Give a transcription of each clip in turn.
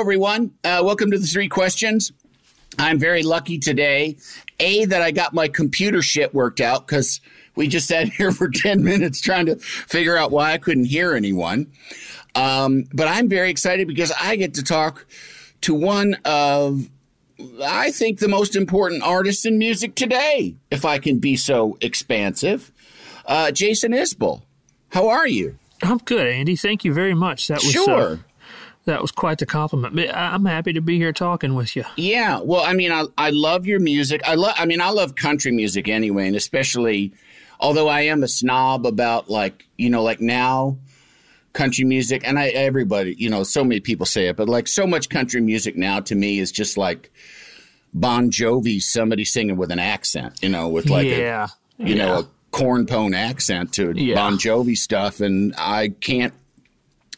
Hello, everyone. Uh, welcome to the three questions. I'm very lucky today. A, that I got my computer shit worked out because we just sat here for 10 minutes trying to figure out why I couldn't hear anyone. Um, but I'm very excited because I get to talk to one of, I think, the most important artists in music today, if I can be so expansive. Uh, Jason Isbell. How are you? I'm good, Andy. Thank you very much. That was uh, Sure. That was quite the compliment. I'm happy to be here talking with you. Yeah, well, I mean, I I love your music. I love. I mean, I love country music anyway, and especially, although I am a snob about like you know like now, country music, and I everybody you know so many people say it, but like so much country music now to me is just like Bon Jovi, somebody singing with an accent, you know, with like yeah, a you know a corn pone accent to Yeah. Bon Jovi stuff, and I can't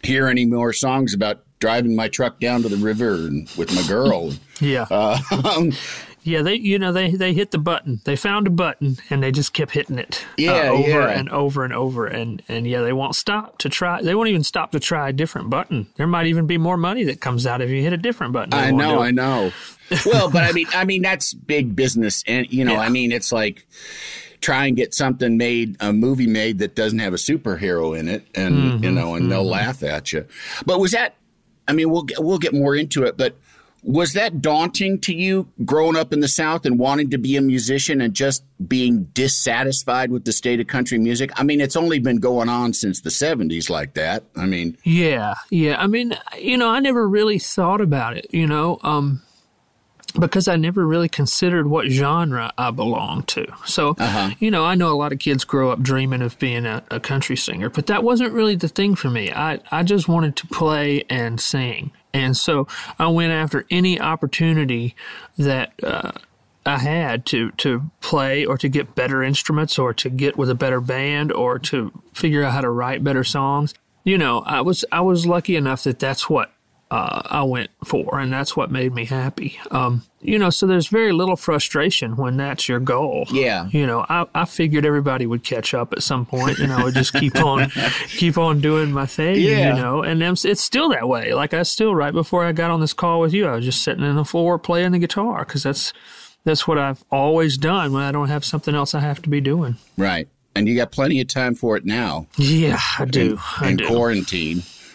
hear any more songs about driving my truck down to the river and with my girl. yeah, Uh, um, yeah. They, you know, they they hit the button. They found a button, and they just kept hitting it. uh, Yeah, over yeah. and over and over, and and yeah, they won't stop to try. They won't even stop to try a different button. There might even be more money that comes out if you hit a different button. They I know, I know. Well, but I mean, I mean that's big business, and you know, Yeah. I mean, it's like try and get something made, a movie made that doesn't have a superhero in it, and Mm-hmm, you know, and they'll laugh at you. But was that? I mean, we'll we'll get more into it, but was that daunting to you growing up in the South and wanting to be a musician and just being dissatisfied with the state of country music? I mean, it's only been going on since the '70s like that. I mean, Yeah, yeah. I mean, you know, I never really thought about it, you know, um, because I never really considered what genre I belonged to. So, you know, I know a lot of kids grow up dreaming of being a, a country singer, but that wasn't really the thing for me. I, I just wanted to play and sing. And so I went after any opportunity that, uh, I had to to play or to get better instruments or to get with a better band or to figure out how to write better songs. You know, I was I was lucky enough that that's what uh, I went for, and that's what made me happy. Um, you know, so there's very little frustration when that's your goal. Yeah. You know, I, I figured everybody would catch up at some point, and I would just keep on keep on doing my thing. Yeah. You know, and it's it's still that way. Like I still right before I got on this call with you, I was just sitting on the floor playing the guitar because that's that's what I've always done when I don't have something else I have to be doing. right. And you got plenty of time for it now. Yeah, I do. I in do.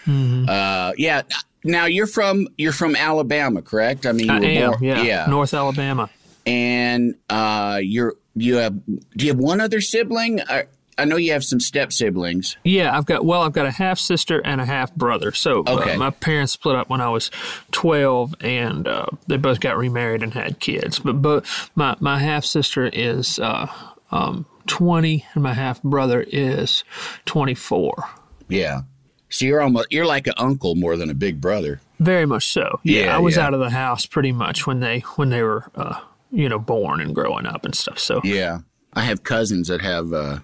Mm-hmm. Uh, yeah. Now you're from you're from Alabama, correct? I mean, I am. born- yeah. North Alabama. And uh, you're you have do you have one other sibling? I, I know you have some step siblings. Yeah, I've got well, I've got a half sister and a half brother. So uh, Okay. my parents split up when I was twelve, and uh, they both got remarried and had kids. But but my my half sister is uh, um, twenty, and my half brother is twenty four. Yeah. So you're almost you're like an uncle more than a big brother. Very much so. Yeah, Yeah, I was yeah. out of the house pretty much when they when they were uh, you know born and growing up and stuff. So Yeah. I have cousins that have uh,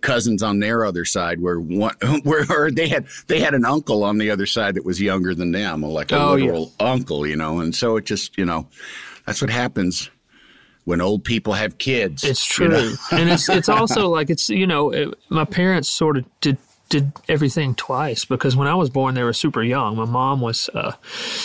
cousins on their other side where one where they had they had an uncle on the other side that was younger than them, like a Oh, yeah. literal uncle, you know. And so it just you know that's what happens when old people have kids. It's you true, know? and it's it's also like it's you know it, my parents sort of did did everything twice because when I was born they were super young. My mom was uh,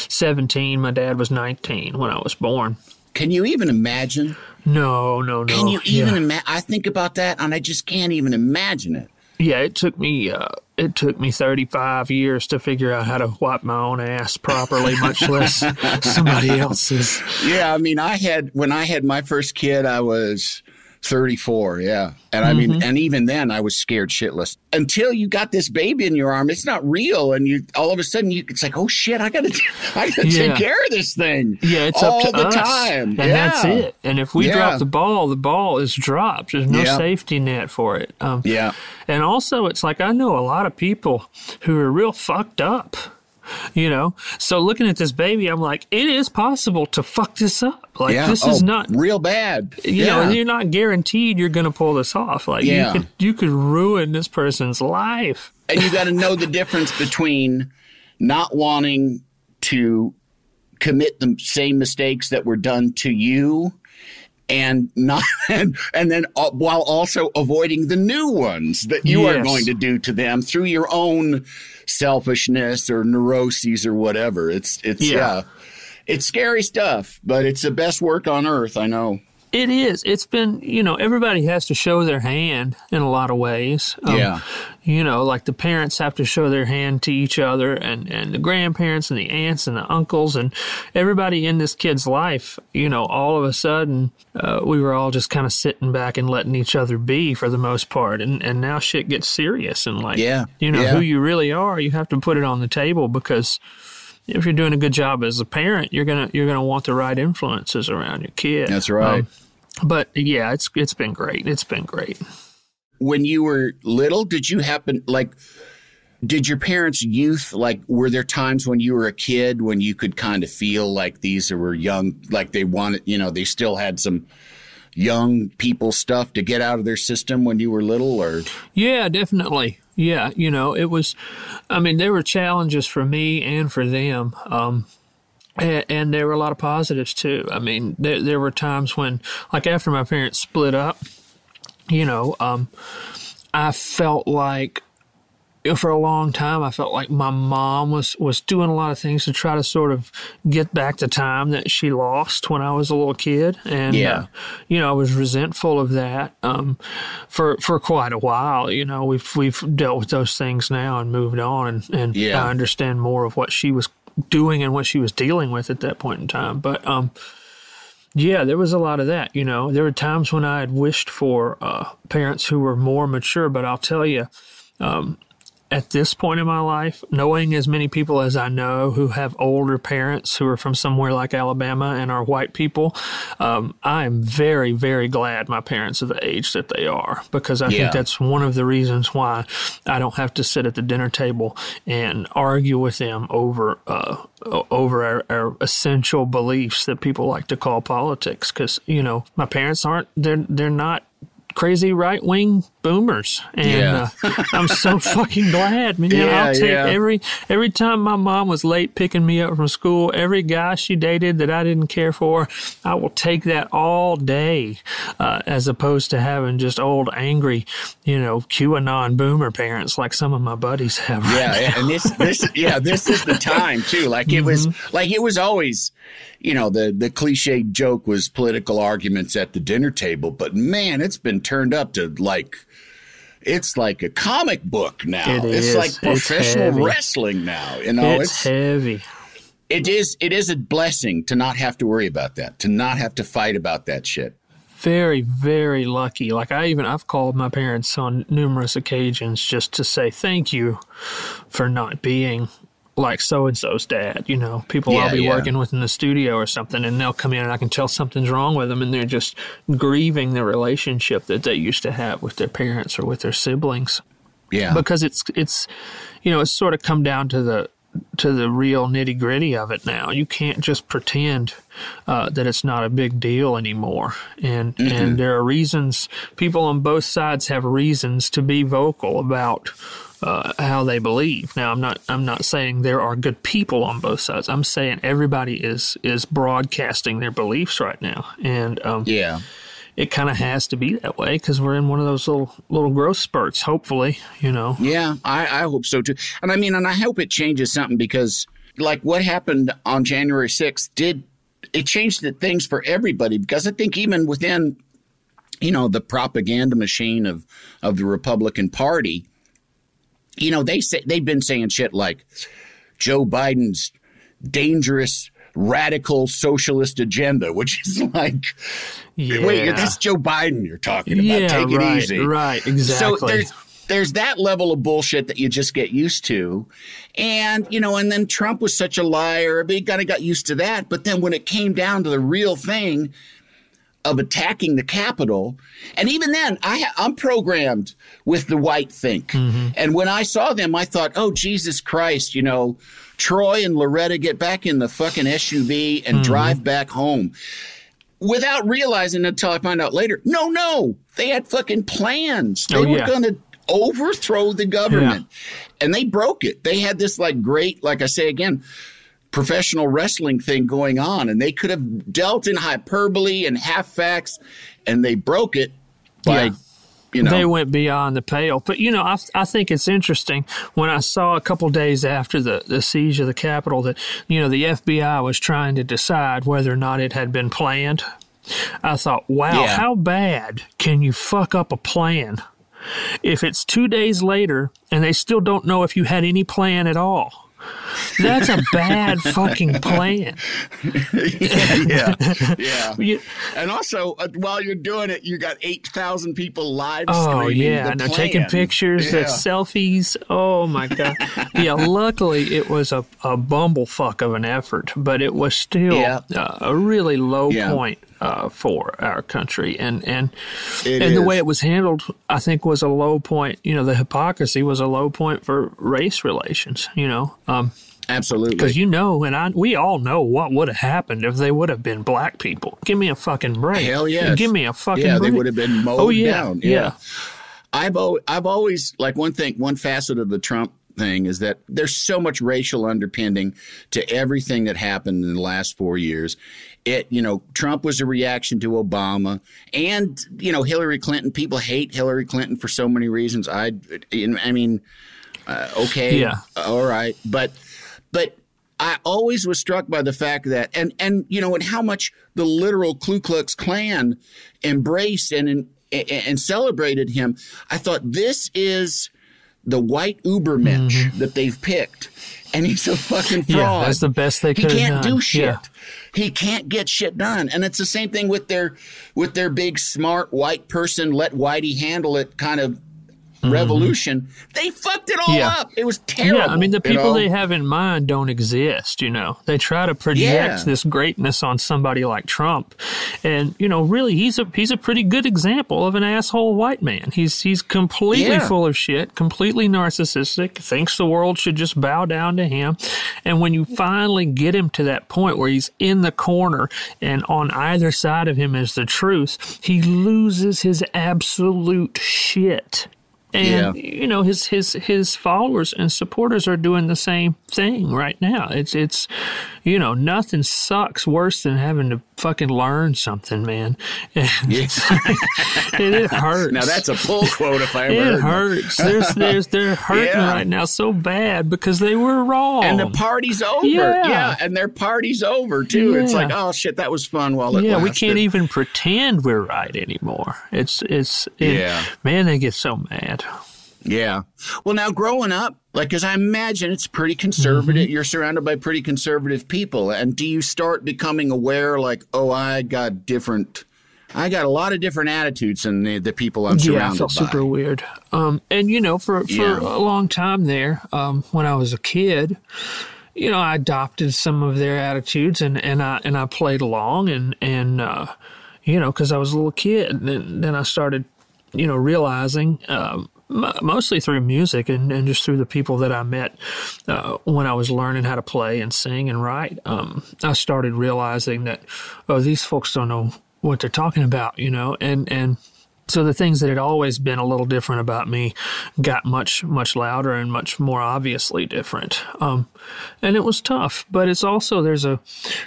seventeen, my dad was nineteen when I was born. Can you even imagine? No, no, no. Can you even Yeah. imagine? I think about that and I just can't even imagine it. Yeah, it took me uh, it took me 35 years to figure out how to wipe my own ass properly, much less somebody else's. Yeah, I mean, I had when I had my first kid, I was 34, yeah. And I mean, mm-hmm. and even then I was scared shitless. Until you got this baby in your arm, it's not real. And you all of a sudden you it's like, oh shit, I gotta I gotta yeah. take care of this thing. Yeah, it's all up to the us. time. And yeah. that's it. And if we yeah. drop the ball, the ball is dropped. There's no safety net for it. Um, yeah. And also it's like I know a lot of people who are real fucked up you know so looking at this baby i'm like it is possible to fuck this up like yeah. this oh, is not real bad you yeah. know you're not guaranteed you're going to pull this off like yeah. you could you could ruin this person's life and you got to know the difference between not wanting to commit the same mistakes that were done to you and not and, and then uh, while also avoiding the new ones that you yes. are going to do to them through your own selfishness or neuroses or whatever it's it's yeah. yeah it's scary stuff but it's the best work on earth i know it is. It's been, you know, everybody has to show their hand in a lot of ways. Um, yeah. You know, like the parents have to show their hand to each other and, and the grandparents and the aunts and the uncles and everybody in this kid's life, you know, all of a sudden, uh, we were all just kind of sitting back and letting each other be for the most part. And, and now shit gets serious and like, yeah. you know, yeah. who you really are, you have to put it on the table because if you're doing a good job as a parent, you're gonna you're gonna want the right influences around your kid. That's right. Um, but yeah, it's it's been great. It's been great. When you were little, did you happen like? Did your parents' youth like? Were there times when you were a kid when you could kind of feel like these were young, like they wanted, you know, they still had some young people stuff to get out of their system when you were little, or? Yeah, definitely. Yeah, you know, it was. I mean, there were challenges for me and for them. Um, and, and, there were a lot of positives too. I mean, there there were times when, like after my parents split up, you know, um, I felt like for a long time I felt like my mom was was doing a lot of things to try to sort of get back the time that she lost when I was a little kid, and yeah. uh, you know I was resentful of that um, for for quite a while. You know, we've we've dealt with those things now and moved on, and and yeah. I understand more of what she was doing and what she was dealing with at that point in time. But um, yeah, there was a lot of that. You know, there were times when I had wished for uh, parents who were more mature. But I'll tell you, um, at this point in my life, knowing as many people as I know who have older parents who are from somewhere like Alabama and are white people, um, I am very, very glad my parents are the age that they are because I yeah. think that's one of the reasons why I don't have to sit at the dinner table and argue with them over uh, over our, our, essential beliefs that people like to call politics. Because you know, my parents aren't they're they're not crazy right wing boomers, and yeah. uh, I'm so fucking glad, man. Yeah, I'll take yeah. every every time my mom was late picking me up from school, every guy she dated that I didn't care for, I will take that all day, uh, as opposed to having just old angry, you know, QAnon boomer parents like some of my buddies have. Right yeah, now. and this this yeah this is the time too. Like it mm-hmm. was like it was always you know, the the cliche joke was political arguments at the dinner table, but man, it's been turned up to like it's like a comic book now. It it's is. like professional it's wrestling now. You know, it's, it's heavy. It is it is a blessing to not have to worry about that, to not have to fight about that shit. Very, very lucky. Like I even I've called my parents on numerous occasions just to say thank you for not being like so and so's dad. You know, people Yeah, I'll be yeah. working with in the studio or something, and they'll come in and I can tell something's wrong with them, and they're just grieving the relationship that they used to have with their parents or with their siblings Yeah. because it's it's you know it's sort of come down to the to the real nitty gritty of it now. You can't just pretend uh, that it's not a big deal anymore, and and there are reasons. People on both sides have reasons to be vocal about uh, how they believe. Now, I'm not I'm not saying there are good people on both sides. I'm saying everybody is is broadcasting their beliefs right now, and um, yeah. it kind of has to be that way because we're in one of those little little growth spurts. Hopefully, you know. Yeah, I, I hope so too. And I mean, and I hope it changes something because, like, what happened on January 6th did it changed the things for everybody because I think even within, you know, the propaganda machine of of the Republican Party, you know, they say they've been saying shit like Joe Biden's dangerous radical socialist agenda, which is like, yeah. wait, that's Joe Biden you're talking about. Yeah, Take right, it easy. Right, exactly. So there's there's that level of bullshit that you just get used to. And, you know, and then Trump was such a liar. Everybody kind of got used to that. But then when it came down to the real thing, of attacking the Capitol. And even then, I ha- I'm programmed with the white think. Mm-hmm. And when I saw them, I thought, oh, Jesus Christ, you know, Troy and Loretta get back in the fucking SUV and mm-hmm. drive back home. Without realizing until I find out later, no, no, they had fucking plans. They oh, were yeah. going to overthrow the government. Yeah. And they broke it. They had this like great, like I say again, professional wrestling thing going on, and they could have dealt in hyperbole and half facts, and they broke it by. Yeah. You know. They went beyond the pale. But, you know, I, I think it's interesting when I saw a couple days after the, the siege of the Capitol that, you know, the FBI was trying to decide whether or not it had been planned. I thought, wow, yeah. how bad can you fuck up a plan if it's two days later and they still don't know if you had any plan at all? That's a bad fucking plan. yeah, yeah, yeah. and also, uh, while you're doing it, you got eight thousand people live. Oh yeah, and they're taking pictures, yeah. selfies. Oh my god. yeah, luckily it was a, a bumblefuck of an effort, but it was still yeah. uh, a really low yeah. point uh, for our country, and and it and is. the way it was handled, I think, was a low point. You know, the hypocrisy was a low point for race relations. You know, um, absolutely, because you know, and I, we all know what would have happened if they would have been black people. Give me a fucking break. Hell yeah, give me a fucking. Yeah, break. they would have been mowed oh, yeah, down. Yeah. yeah. I've always, I've always like one thing, one facet of the Trump thing is that there's so much racial underpinning to everything that happened in the last four years. It, you know, Trump was a reaction to Obama and, you know, Hillary Clinton. People hate Hillary Clinton for so many reasons. I, I mean, uh, okay, yeah, all right, but, but I always was struck by the fact that, and and you know, and how much the literal Ku Klux Klan embraced and and, and celebrated him. I thought this is the white Ubermensch mm-hmm. that they've picked, and he's a fucking fraud. Yeah, that's the best they could. He can't done. do shit. Yeah. He can't get shit done, and it's the same thing with their with their big smart white person. Let Whitey handle it kind of Mm-hmm. revolution, they fucked it all yeah. up. It was terrible. Yeah, I mean, the people you know? they have in mind don't exist, you know. They try to project Yeah. this greatness on somebody like Trump. And, you know, really he's a he's a pretty good example of an asshole white man. He's he's completely Yeah. full of shit, completely narcissistic, thinks the world should just bow down to him. And when you finally get him to that point where he's in the corner and on either side of him is the truth, he loses his absolute shit. And Yeah. you know his his his followers and supporters are doing the same thing right now. It's it's you know nothing sucks worse than having to fucking learn something, man. And it, hurts. Now that's a pull quote if I ever it hurts. There's there's they're hurting Yeah. right now so bad because they were wrong. And the party's over. Yeah. and their party's over too. It's like, oh shit, that was fun while it yeah, we can't even pretend we're right anymore. It's it's it- Yeah. man, they get so mad. Yeah. Well, now growing up, like, because I imagine it's pretty conservative. Mm-hmm. You're surrounded by pretty conservative people. And do you start becoming aware, like, oh, I got different, I got a lot of different attitudes than the, the people I'm Yeah, I felt by? super weird. Um, and you know, for for Yeah. a long time there, um, when I was a kid, you know, I adopted some of their attitudes and, and I and I played along and and uh, you know, because I was a little kid. And then then I started, you know, realizing. Um, Mostly through music and, and just through the people that I met uh, when I was learning how to play and sing and write, um, I started realizing that, oh, these folks don't know what they're talking about, you know, and, and so the things that had always been a little different about me got much much louder and much more obviously different. Um, and it was tough but it's also there's a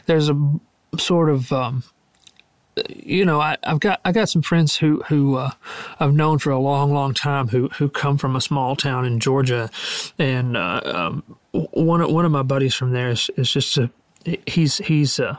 there's a sort of um, you know I, I've got I got some friends who who uh, I've known for a long long time who who come from a small town in Georgia. And uh, um, one of, one of my buddies from there is, is just a he's he's uh,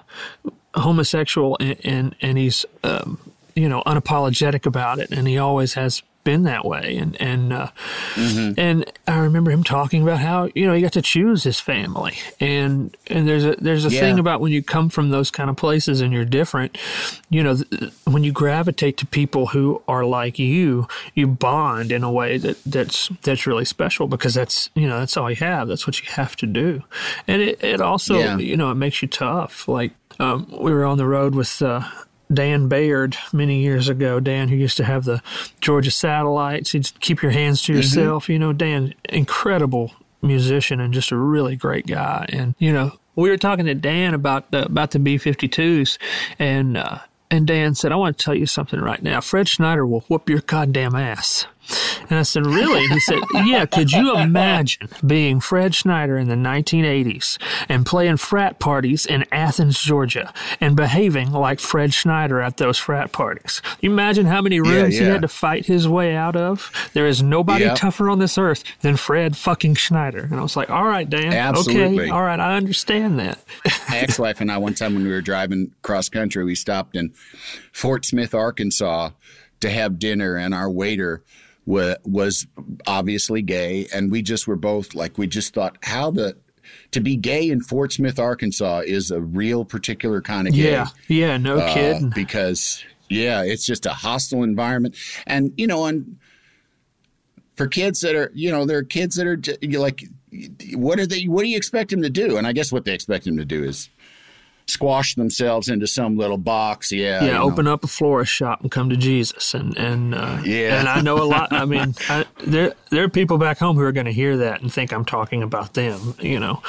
homosexual and and, and he's um, you know unapologetic about it. And he always has been that way. And and uh, mm-hmm. and I remember him talking about how you know he got to choose his family. And and there's a there's a yeah. thing about when you come from those kind of places and you're different. You know, when you gravitate to people who are like you, you bond in a way that that's that's really special because that's you know that's all you have. That's what you have to do. And it it also yeah. you know it makes you tough. Like um, we were on the road with. Uh, Dan Baird many years ago. Dan, who used to have the Georgia satellites, he'd keep your hands to mm-hmm. yourself. Mm-hmm. You know, Dan, incredible musician and just a really great guy. And you know, we were talking to Dan about the about the B-52s, and uh, and Dan said, "I want to tell you something right now. Fred Schneider will whoop your goddamn ass." And I said, Really? he said, Yeah, could you imagine being Fred Schneider in the 1980s and playing frat parties in Athens, Georgia, and behaving like Fred Schneider at those frat parties? You imagine how many rooms yeah, yeah. he had to fight his way out of? There is nobody tougher on this earth than Fred fucking Schneider. And I was like, All right, Dan. Absolutely. Okay. All right, I understand that. My ex wife and I, one time when we were driving cross country, we stopped in Fort Smith, Arkansas to have dinner, and our waiter was obviously gay, and we just were both like we just thought how the to be gay in Fort Smith, Arkansas, is a real particular kind of gay. Yeah, yeah, no uh, kidding. Because yeah, it's just a hostile environment, and you know, and for kids that are, you know, there are kids that are like, what are they? What do you expect them to do? And I guess what they expect them to do is squash themselves into some little box. Yeah. Yeah. Open know. up a florist shop and come to Jesus. And, and, uh, yeah. And I know a lot. I mean, I, there, there are people back home who are going to hear that and think I'm talking about them, you know,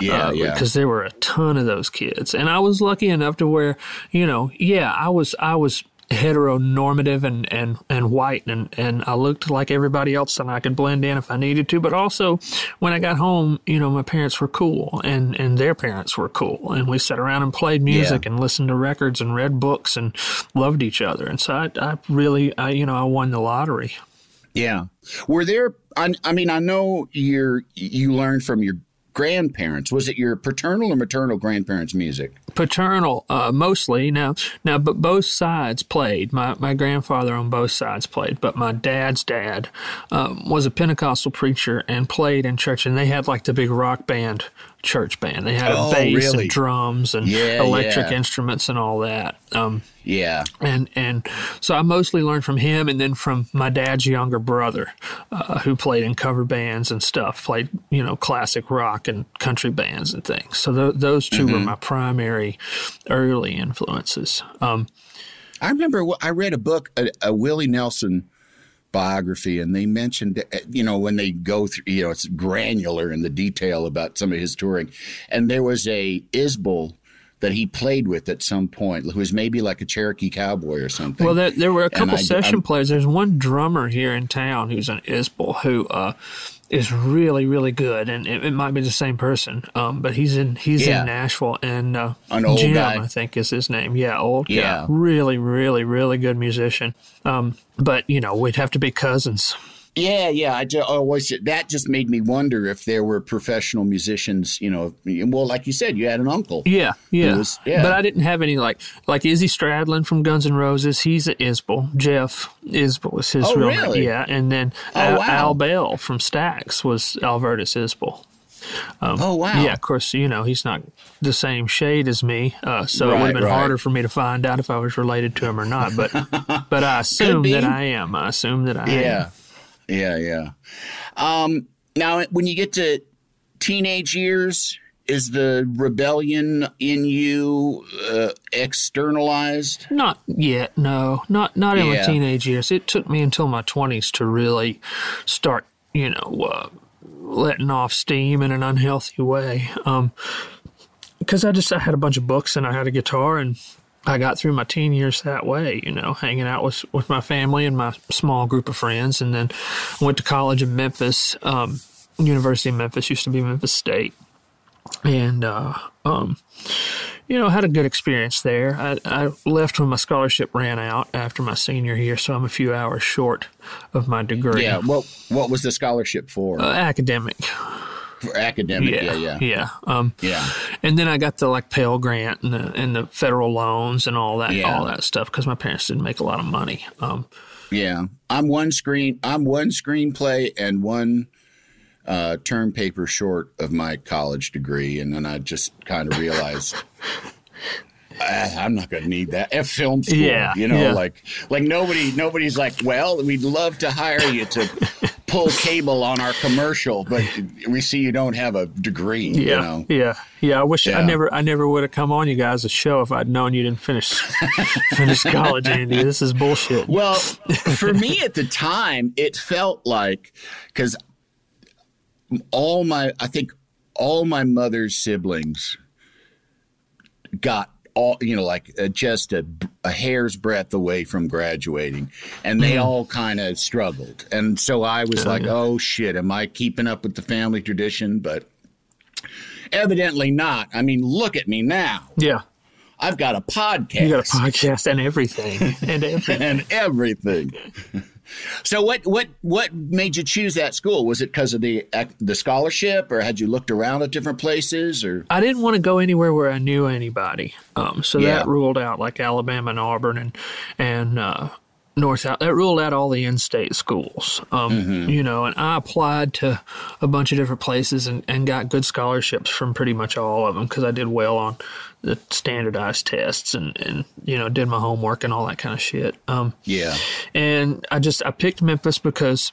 yeah, uh, yeah. because there were a ton of those kids. And I was lucky enough to where, you know, yeah, I was, I was, heteronormative and, and, and white and, and I looked like everybody else and I could blend in if I needed to. But also when I got home, you know, my parents were cool and, and their parents were cool. And we sat around and played music yeah. and listened to records and read books and loved each other. And so I, I really, I, you know, I won the lottery. Yeah. Were there, I, I mean, I know you're, you learned from your grandparents? Was it your paternal or maternal grandparents' music? Paternal, uh, mostly. Now, now, but both sides played. My my grandfather on both sides played, but my dad's dad um, was a Pentecostal preacher and played in church, and they had like the big rock band church band. They had a oh, bass really? and drums and yeah, electric yeah. instruments and all that. Um, yeah. And and so I mostly learned from him and then from my dad's younger brother, uh, who played in cover bands and stuff, played you know classic rock and country bands and things. So th- those 2 mm-hmm. were my primary early influences. Um, I remember I read a book, a, a Willie Nelson biography and they mentioned uh, you know when they go through you know it's granular in the detail about some of his touring. And there was a isbell that he played with at some point who was maybe like a cherokee cowboy or something. Well there, there were a couple session I, players. There's one drummer here in town who's an isbell who uh, is really really good, and it, it might be the same person. Um, but he's in he's yeah. in Nashville, and uh, an old Jim guy. I think is his name. Yeah, old yeah, guy. really really really good musician. Um, but you know we'd have to be cousins. Yeah, yeah. I just always that just made me wonder if there were professional musicians. You know, well, like you said, you had an uncle. Yeah, yeah. Was, yeah. But I didn't have any like like Izzy Stradlin from Guns N' Roses. He's an Isbell. Jeff Isbell was his oh, real really? name. Yeah, and then oh, Al, wow. Al Bell from Stax was Alvertis Isbell. Um, oh wow! Yeah, of course. You know he's not the same shade as me, uh, so right, it would have been right. harder for me to find out if I was related to him or not. But but I assume that I am. I assume that I yeah. am. Yeah, yeah. Um, now, when you get to teenage years, is the rebellion in you uh, externalized? Not yet. No, not not in yeah. my teenage years. It took me until my twenties to really start, you know, uh, letting off steam in an unhealthy way. Um, because I just I had a bunch of books and I had a guitar and I got through my teen years that way, you know, hanging out with, with my family and my small group of friends. And then I went to college in Memphis. Um, University of Memphis used to be Memphis State. And, uh, um, you know, had a good experience there. I, I, left when my scholarship ran out after my senior year, so I'm a few hours short of my degree. Yeah. What What was the scholarship for? Uh, academic for academic. Yeah, yeah, yeah. Yeah. Um, yeah. And then I got the like Pell Grant and the and the federal loans and all that yeah. all that stuff because my parents didn't make a lot of money. Um, Yeah, I'm one screen. I'm one screenplay and one uh, term paper short of my college degree, and then I just kind of realized. "Ah, I'm not going to need that at film school. Yeah, you know, yeah. like like nobody nobody's like, well, we'd love to hire you to pull cable on our commercial, but we see you don't have a degree. Yeah, You know, yeah, yeah. I wish I never, I never would have come on you guys' show if I'd known you didn't finish finish college, Andy. This is bullshit. Well, for me at the time, it felt like because all my, I think all my mother's siblings got all, you know, like uh, just a, a hair's breadth away from graduating, and they all kind of struggled. And so I was like, oh shit, am I keeping up with the family tradition? But evidently not. I mean, look at me now. Yeah, I've got a podcast. you got a podcast and everything, and everything. and everything. So what what what made you choose that school? Was it because of the the scholarship, or had you looked around at different places, or I didn't want to go anywhere where I knew anybody. Um, so Yeah. that ruled out like Alabama and Auburn and and uh, North. Al- That ruled out all the in-state schools. Um, Mm-hmm. You know, and I applied to a bunch of different places and, and got good scholarships from pretty much all of them because I did well on the standardized tests and and you know did my homework and all that kind of shit. Um, yeah, and I just I picked Memphis because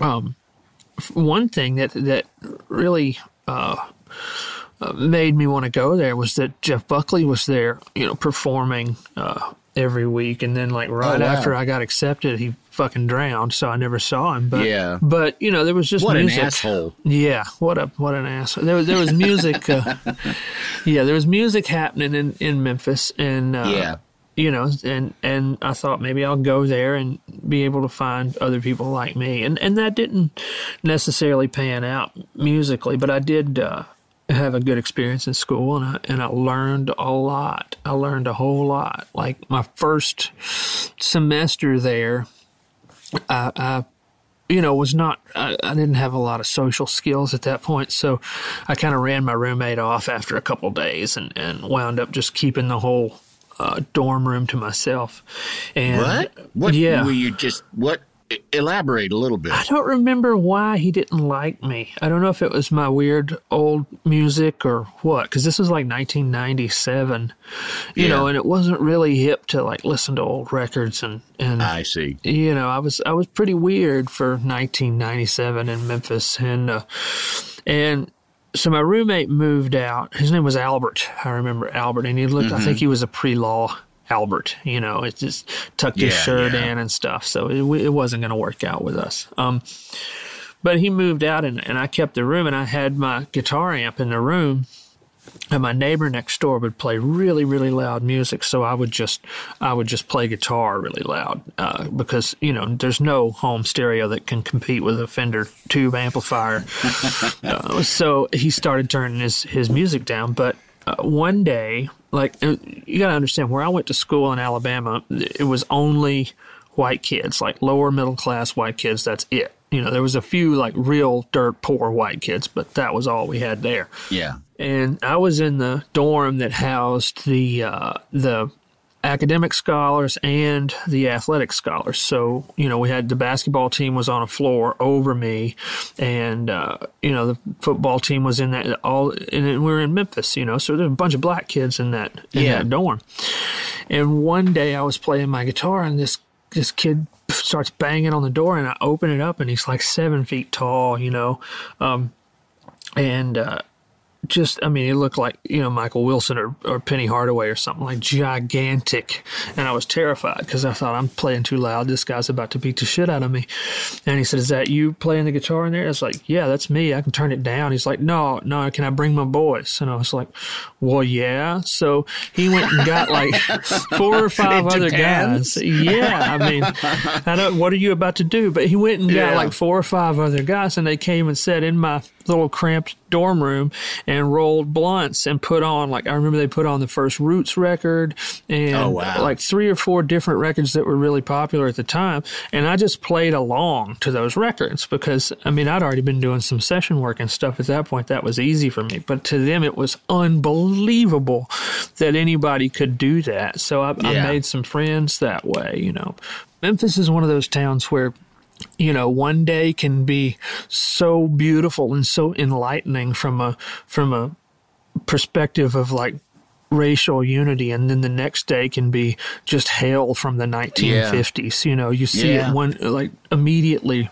um one thing that that really uh, uh, made me want to go there was that Jeff Buckley was there, you know, performing uh, every week, and then like right Oh, wow. after I got accepted, he fucking drowned, so I never saw him. But Yeah. but you know, there was just what music. an asshole! Yeah, what a what an asshole. There was there was music. Uh, yeah, there was music happening in in Memphis, and uh, Yeah. you know, and and I thought maybe I'll go there and be able to find other people like me, and and that didn't necessarily pan out musically, but I did. Uh, have a good experience in school and I, and I learned a lot. I learned a whole lot. Like my first semester there, I, I you know, was not, I, I didn't have a lot of social skills at that point. So I kind of ran my roommate off after a couple days and, and wound up just keeping the whole uh, dorm room to myself. And What? What? Yeah. Were you just what? Elaborate a little bit. I don't remember why he didn't like me. I don't know if it was my weird old music or what, because this was like 1997, you Yeah. know, and it wasn't really hip to like listen to old records and and I see. you know, I was I was pretty weird for 1997 in Memphis, and uh, and so my roommate moved out. His name was Albert. I remember Albert, and he looked. I think he was a pre-law Albert. You know, it just tucked his Yeah, shirt yeah. in and stuff. So it, it wasn't going to work out with us. Um, but he moved out, and, and I kept the room, and I had my guitar amp in the room. And my neighbor next door would play really, really loud music, so I would just, I would just play guitar really loud uh, because you know there's no home stereo that can compete with a Fender tube amplifier. uh, so he started turning his his music down. But uh, one day, like uh, you got to understand, where I went to school in Alabama, it was only white kids, like lower middle class white kids. That's it. You know, there was a few like real dirt poor white kids, but that was all we had there Yeah. and I was in the dorm that housed the uh, the academic scholars and the athletic scholars. So you know, we had the basketball team was on a floor over me, and uh, you know the football team was in that all, and then we were in Memphis. You know, so there's a bunch of black kids in that in Yeah. that dorm. And one day I was playing my guitar, and this this kid starts banging on the door, and I open it up, and he's like seven feet tall. You know. Um, and uh, just I mean, he looked like you know Michael Wilson or, or Penny Hardaway or something like gigantic, and I was terrified because I thought I'm playing too loud. This guy's about to beat the shit out of me. And he said, "Is that you playing the guitar in there?" I was like, "Yeah, that's me. I can turn it down." He's like, "No, no, can I bring my boys?" And I was like, "Well, yeah." So he went and got like four or five It other depends. guys. Yeah, I mean, I don't. What are you about to do? But he went and got like four or five other guys, and they came and sat in my little cramped dorm room and rolled blunts and put on like I remember they put on the first Roots record and Oh, wow. like three or four different records that were really popular at the time. And I just played along to those records because I mean I'd already been doing some session work and stuff at that point. That was easy for me. But to them it was unbelievable that anybody could do that. So I, I made some friends that way you know. Memphis is one of those towns where you know one day can be so beautiful and so enlightening from a from a perspective of like racial unity and then the next day can be just hell from the 1950s you know you see Yeah. it one like immediately.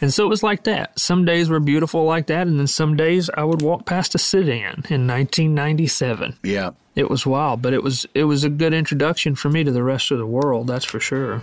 And so it was like that. Some days were beautiful like that and then some days i would walk past a sit-in in 1997 Yeah. it was wild but it was it was a good introduction for me to the rest of the world that's for sure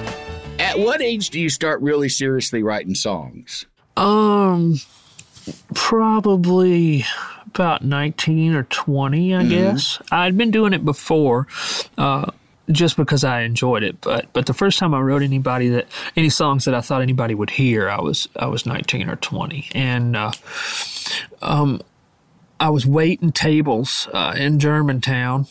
At what age do you start really seriously writing songs? Um, probably about 19 or 20, I guess. I'd been doing it before, uh, just because I enjoyed it. But but the first time I wrote anybody that any songs that I thought anybody would hear, I was I was 19 or 20, and uh, um, I was waiting tables uh, in Germantown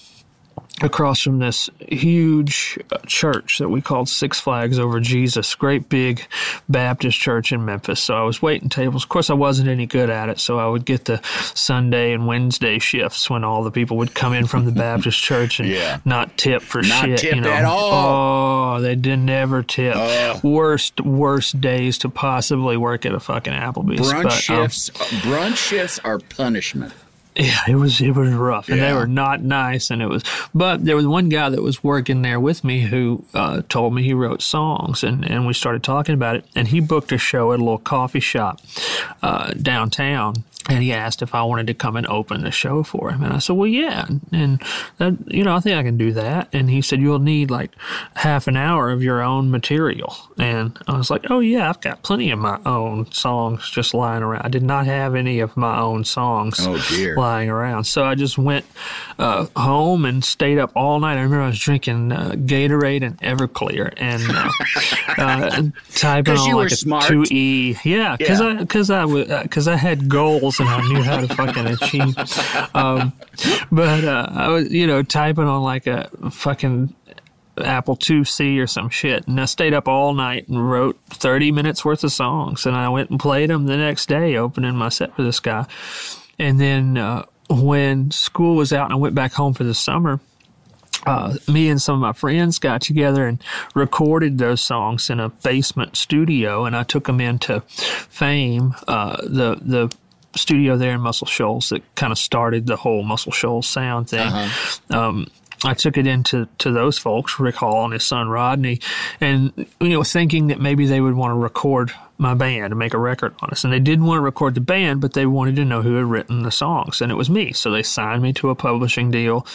across from this huge uh, church that we called Six Flags Over Jesus, great big Baptist church in Memphis. So I was waiting tables. Of course, I wasn't any good at it, so I would get the Sunday and Wednesday shifts when all the people would come in from the Baptist church and Yeah. not tip for Not shit. tip you know. at all. Oh, they did never tip. Worst, worst days to possibly work at a fucking Applebee's. Brunch But, um, shifts. brunch shifts are punishment. Yeah, it was it was rough, and they were not nice, and it was. But there was one guy that was working there with me who uh, told me he wrote songs, and and we started talking about it, and he booked a show at a little coffee shop uh, downtown, and he asked if I wanted to come and open the show for him, and I said, well, yeah, and that you know I think I can do that, and he said you'll need like half an hour of your own material, and I was like, oh yeah, I've got plenty of my own songs just lying around. I did not have any of my own songs Oh, dear. lying around. So I just went uh, home and stayed up all night. I remember I was drinking uh, Gatorade and Everclear and uh, uh, typing 'Cause on like a smart. two E. Yeah, because Yeah. I because I was because I had goals I knew how to fucking achieve. Um, but uh, I was you know typing on like a fucking. Apple IIc or some shit, and I stayed up all night and wrote thirty minutes worth of songs, and I went and played them the next day, opening my set for this guy. And then uh, when school was out and I went back home for the summer, uh, me and some of my friends got together and recorded those songs in a basement studio, and I took them into Fame, uh, the the studio there in Muscle Shoals that kind of started the whole Muscle Shoals sound thing. Um, I took it into to those folks, Rick Hall and his son Rodney, and you know, thinking that maybe they would want to record my band and make a record on us. And they didn't want to record the band, but they wanted to know who had written the songs. And it was me. So they signed me to a publishing deal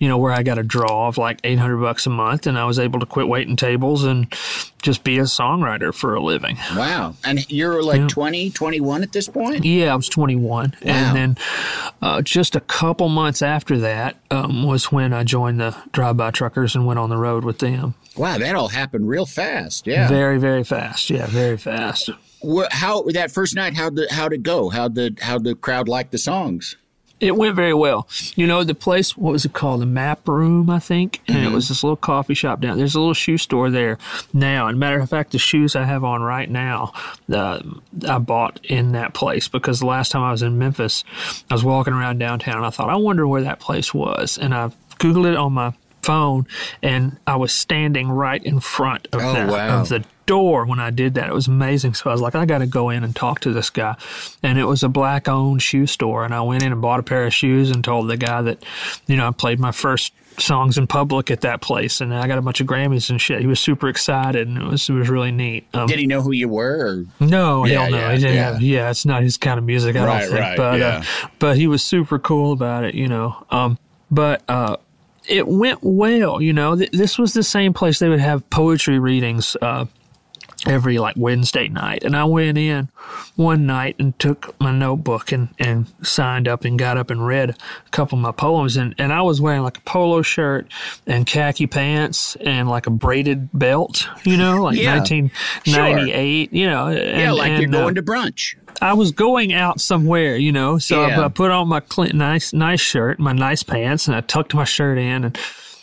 you know, where I got a draw of like 800 bucks a month and I was able to quit waiting tables and just be a songwriter for a living. Wow. And you're like yeah. 20, 21 at this point? Yeah, I was 21. Wow. And then uh, just a couple months after that um, was when I joined the Drive By Truckers and went on the road with them. Wow, that all happened real fast. Yeah. Very, very fast. Yeah, very fast. How that first night? How the how did it go? How the how the crowd like the songs? It went very well. You know, the place, what was it called? The Map Room, I think. And mm-hmm. it was this little coffee shop down. There's a little shoe store there now. And matter of fact, the shoes I have on right now, uh, I bought in that place because the last time I was in Memphis, I was walking around downtown and I thought, I wonder where that place was. And I Googled it on my phone and I was standing right in front of, oh, the, wow. of the door when I did that. It was amazing. So I was like, I got to go in and talk to this guy. And it was a black owned shoe store. And I went in and bought a pair of shoes and told the guy that, you know, I played my first songs in public at that place and I got a bunch of Grammys and shit. He was super excited and it was it was really neat. Um, Did he know who you were? Or? No, yeah, hell no. Yeah, yeah. yeah, it's not his kind of music, I right, don't think. Right, but yeah. uh, but he was super cool about it, you know. Um, but uh, it went well, you know. Th- this was the same place they would have poetry readings uh, every like Wednesday night. And I went in one night and took my notebook and, and signed up and got up and read a couple of my poems. And, and I was wearing like a polo shirt and khaki pants and like a braided belt, you know, like yeah, 1998, sure. you know. And, yeah, like and, you're going uh, to brunch. I was going out somewhere, you know, so yeah. I, I, put on my cl- nice, nice shirt, my nice pants, and I tucked my shirt in and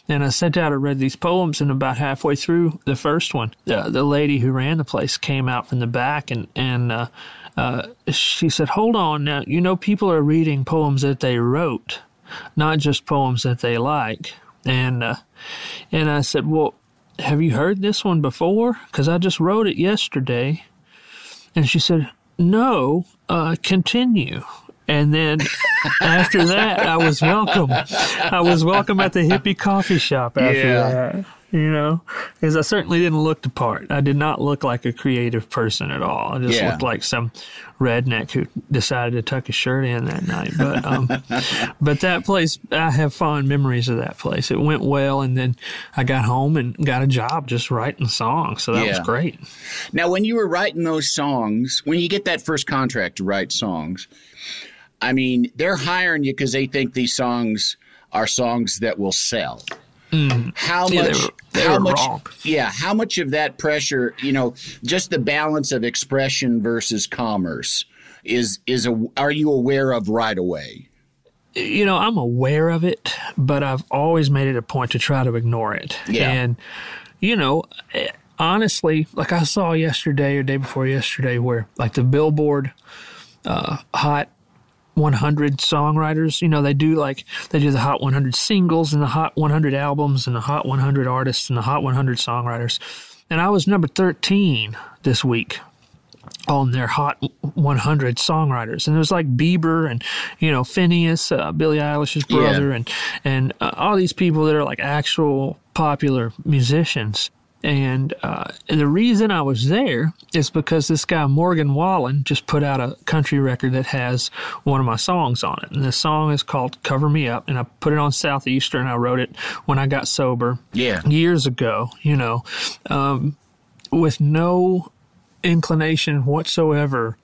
and I sent out and read these poems, and about halfway through the first one, uh, the lady who ran the place came out from the back and and uh, uh, she said, "Hold on, now you know people are reading poems that they wrote, not just poems that they like." And uh, and I said, "Well, have you heard this one before? Because I just wrote it yesterday." And she said, "No, uh, continue." And then after that, I was welcome. I was welcome at the hippie coffee shop after yeah. that. You know, because I certainly didn't look the part. I did not look like a creative person at all. I just yeah. looked like some redneck who decided to tuck his shirt in that night. But um, but that place, I have fond memories of that place. It went well, and then I got home and got a job just writing songs. So that yeah. was great. Now, when you were writing those songs, when you get that first contract to write songs, I mean, they're hiring you because they think these songs are songs that will sell. Mm. How yeah, much? They were, they how much? Wrong. Yeah, how much of that pressure? You know, just the balance of expression versus commerce is is a. Are you aware of right away? You know, I'm aware of it, but I've always made it a point to try to ignore it. Yeah. And you know, eh, honestly, like I saw yesterday or day before yesterday, where like the Billboard uh, Hot 100 songwriters. You know, they do like, they do the Hot 100 singles and the Hot 100 albums and the Hot 100 artists and the Hot 100 songwriters. And I was number 13 this week on their Hot 100 songwriters. And it was like Bieber and, you know, Finneas, uh, Billie Eilish's brother, yeah. and, and uh, all these people that are like actual popular musicians. And, uh, the reason I was there is because this guy, Morgan Wallen, just put out a country record that has one of my songs on it. And the song is called Cover Me Up. And I put it on Southeastern. I wrote it when I got sober. Yeah. Years ago, you know, um, with no inclination whatsoever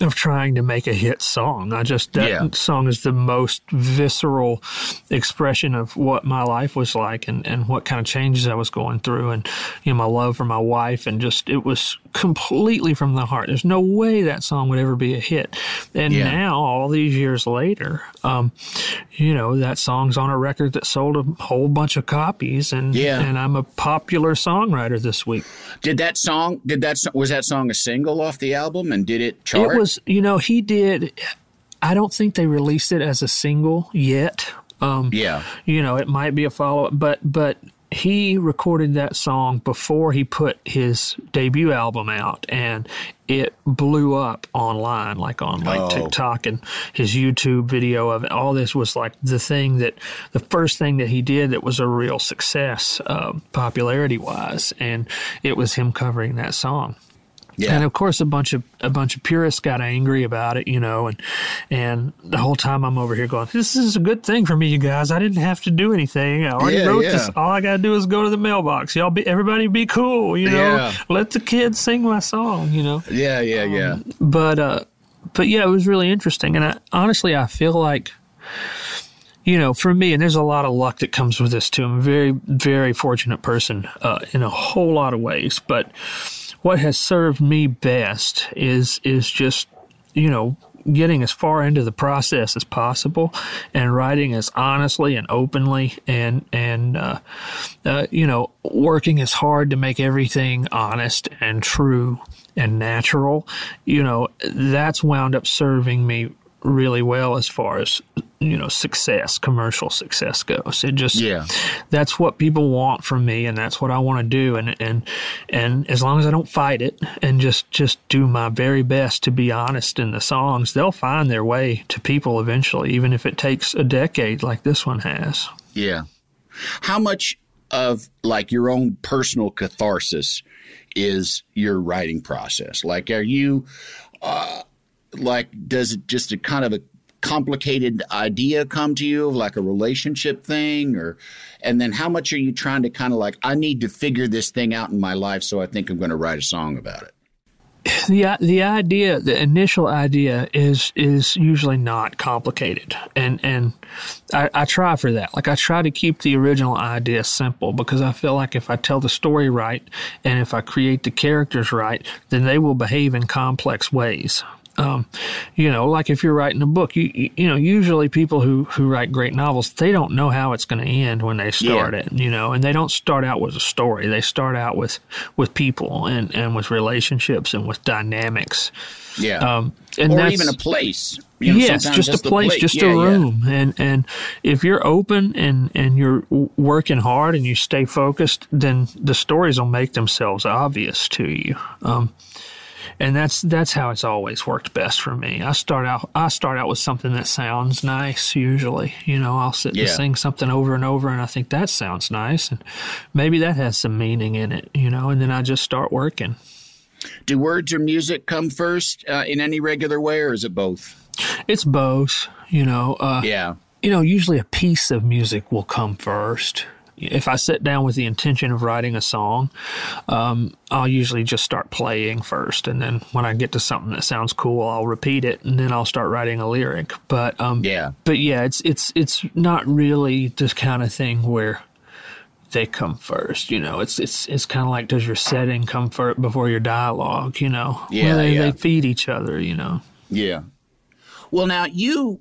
of trying to make a hit song. I just that yeah. song is the most visceral expression of what my life was like and, and what kind of changes I was going through and you know my love for my wife and just it was completely from the heart. There's no way that song would ever be a hit. And yeah. now all these years later, um, you know, that song's on a record that sold a whole bunch of copies and yeah. and I'm a popular songwriter this week. Did that song did that was that song a single off the album and did it chart? It was you know, he did. I don't think they released it as a single yet. Um, yeah. You know, it might be a follow up, but but he recorded that song before he put his debut album out, and it blew up online, like on like oh. TikTok and his YouTube video of it. All this was like the thing that the first thing that he did that was a real success, uh, popularity wise, and it was him covering that song. Yeah. And of course, a bunch of a bunch of purists got angry about it, you know, and and the whole time I'm over here going, "This is a good thing for me, you guys. I didn't have to do anything. I already Yeah, wrote yeah. this. All I got to do is go to the mailbox. Y'all be everybody be cool, you know. Let the kids sing my song, you know." Yeah, yeah, yeah. but uh but yeah it was really interesting and I, honestly i feel like you know for me and there's a lot of luck that comes with this too i'm a very very fortunate person uh, in a whole lot of ways but what has served me best is is just you know getting as far into the process as possible and writing as honestly and openly and and uh, uh, you know working as hard to make everything honest and true and natural. You know that's wound up serving me really well as far as you know success commercial success goes it just Yeah. that's what people want from me and that's what I want to do and and and as long as I don't fight it and just just do my very best to be honest in the songs they'll find their way to people eventually even if it takes a decade like this one has Yeah. How much of like your own personal catharsis is your writing process? Like, are you, uh, like, does it just a kind of a complicated idea come to you, of like a relationship thing, or, and then how much are you trying to kind of like, I need to figure this thing out in my life, so I think I'm going to write a song about it. the the idea the initial idea is is usually not complicated. And and I, I try for that. Like I try to keep the original idea simple because I feel like if I tell the story right and if I create the characters right then they will behave in complex ways um, you know, like if you're writing a book, you, you know, usually people who who write great novels, they don't know how it's going to end when they start Yeah. it, you know, and they don't start out with a story. They start out with with people and and with relationships and with dynamics. Yeah. Um, and or even a place. You know, yes, sometimes just a the place, just Yeah, a yeah. room, and and if you're open and and you're working hard and you stay focused, then the stories will make themselves obvious to you. Um, and that's that's how it's always worked best for me. I start out I start out with something that sounds nice. Usually, you know, I'll sit and sing something over and over, and I think that sounds nice, and maybe that has some meaning in it, you know. And then I just start working. Do words or music come first uh, in any regular way, or is it both? It's both, you know. Uh, Yeah. you know, usually a piece of music will come first. If I sit down with the intention of writing a song, um, I'll usually just start playing first, and then when I get to something that sounds cool, I'll repeat it, and then I'll start writing a lyric. But um, Yeah. but yeah, it's it's it's not really this kind of thing where they come first. You know, it's it's it's kind of like does your setting come first before your dialogue? You know, Yeah, Where they, yeah. they feed each other. You know. Yeah. Well, now you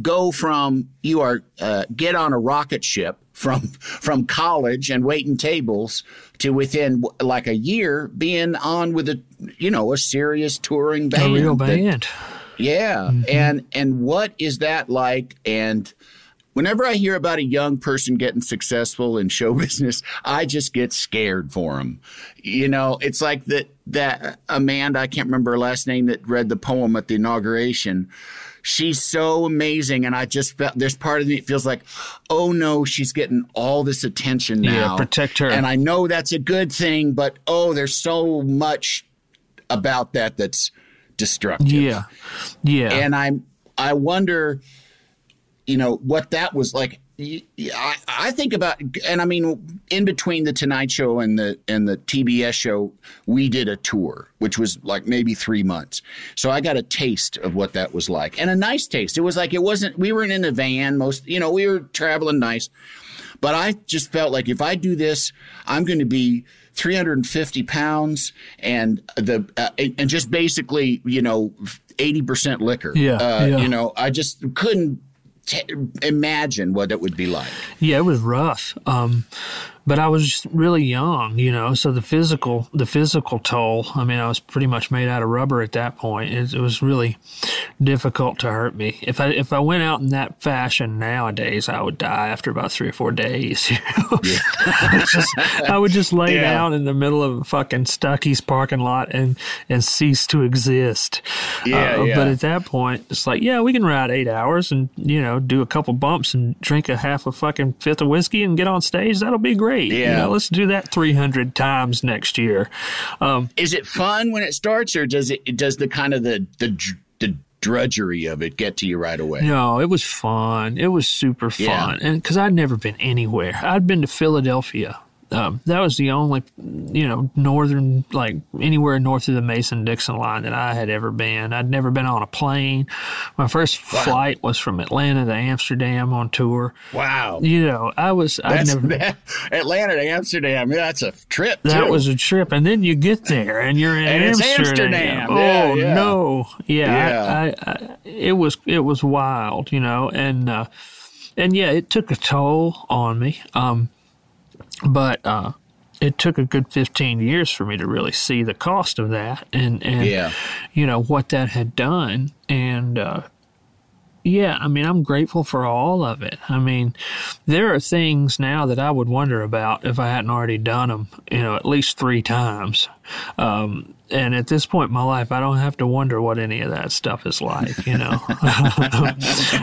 go from you are uh, get on a rocket ship from from college and waiting tables to within like a year being on with a you know a serious touring A band. real that- band. yeah, mm-hmm. and and what is that like? And whenever I hear about a young person getting successful in show business, I just get scared for them. You know, it's like that that Amanda, I can't remember her last name, that read the poem at the inauguration. She's so amazing, and I just felt there's part of me that feels like, oh no, she's getting all this attention now. Yeah, protect her. And I know that's a good thing, but oh, there's so much about that that's destructive. Yeah, yeah. And I'm I wonder, you know, what that was like. I, I think about, and I mean, in between the Tonight Show and the and the TBS show, we did a tour, which was like maybe three months. So I got a taste of what that was like, and a nice taste. It was like it wasn't. We weren't in a van most, you know, we were traveling nice, but I just felt like if I do this, I'm going to be 350 pounds and the uh, and just basically, you know, 80% liquor. Yeah, Uh, yeah. You know, I just couldn't t- imagine what it would be like. Yeah, it was rough. Um, but I was really young, you know. So the physical, the physical toll. I mean, I was pretty much made out of rubber at that point. It, it was really difficult to hurt me. If I if I went out in that fashion nowadays, I would die after about three or four days. You know? It's just, I would just lay Yeah. down in the middle of a fucking Stuckey's parking lot and and cease to exist. Yeah, Uh, yeah. But at that point, it's like, yeah, we can ride eight hours and you know do a couple bumps and drink a half a fucking fifth of whiskey and get on stage. That'll be great. Great. Yeah. You know, let's do that 300 times next year. Um, Is it fun when it starts, or does it does the kind of the the the drudgery of it get to you right away? No, it was fun. It was super fun, yeah. and because I'd never been anywhere, I'd been to Philadelphia um, that was the only, you know, northern, like anywhere north of the Mason Dixon line that I had ever been. I'd never been on a plane. My first wow. flight was from Atlanta to Amsterdam on tour. Wow. You know, I was, I never. That, Atlanta to Amsterdam, that's a trip. That was a trip. And then you get there and you're in and Amsterdam. Amsterdam. Oh, yeah, yeah. no. Yeah. yeah. I, I, I, it was, it was wild, you know, and, uh, and yeah, it took a toll on me. Um, but uh, it took a good 15 years for me to really see the cost of that and, and yeah. you know, what that had done. And, uh, yeah, I mean, I'm grateful for all of it. I mean, there are things now that I would wonder about if I hadn't already done them, you know, at least three times. Um, and at this point in my life, I don't have to wonder what any of that stuff is like. You know,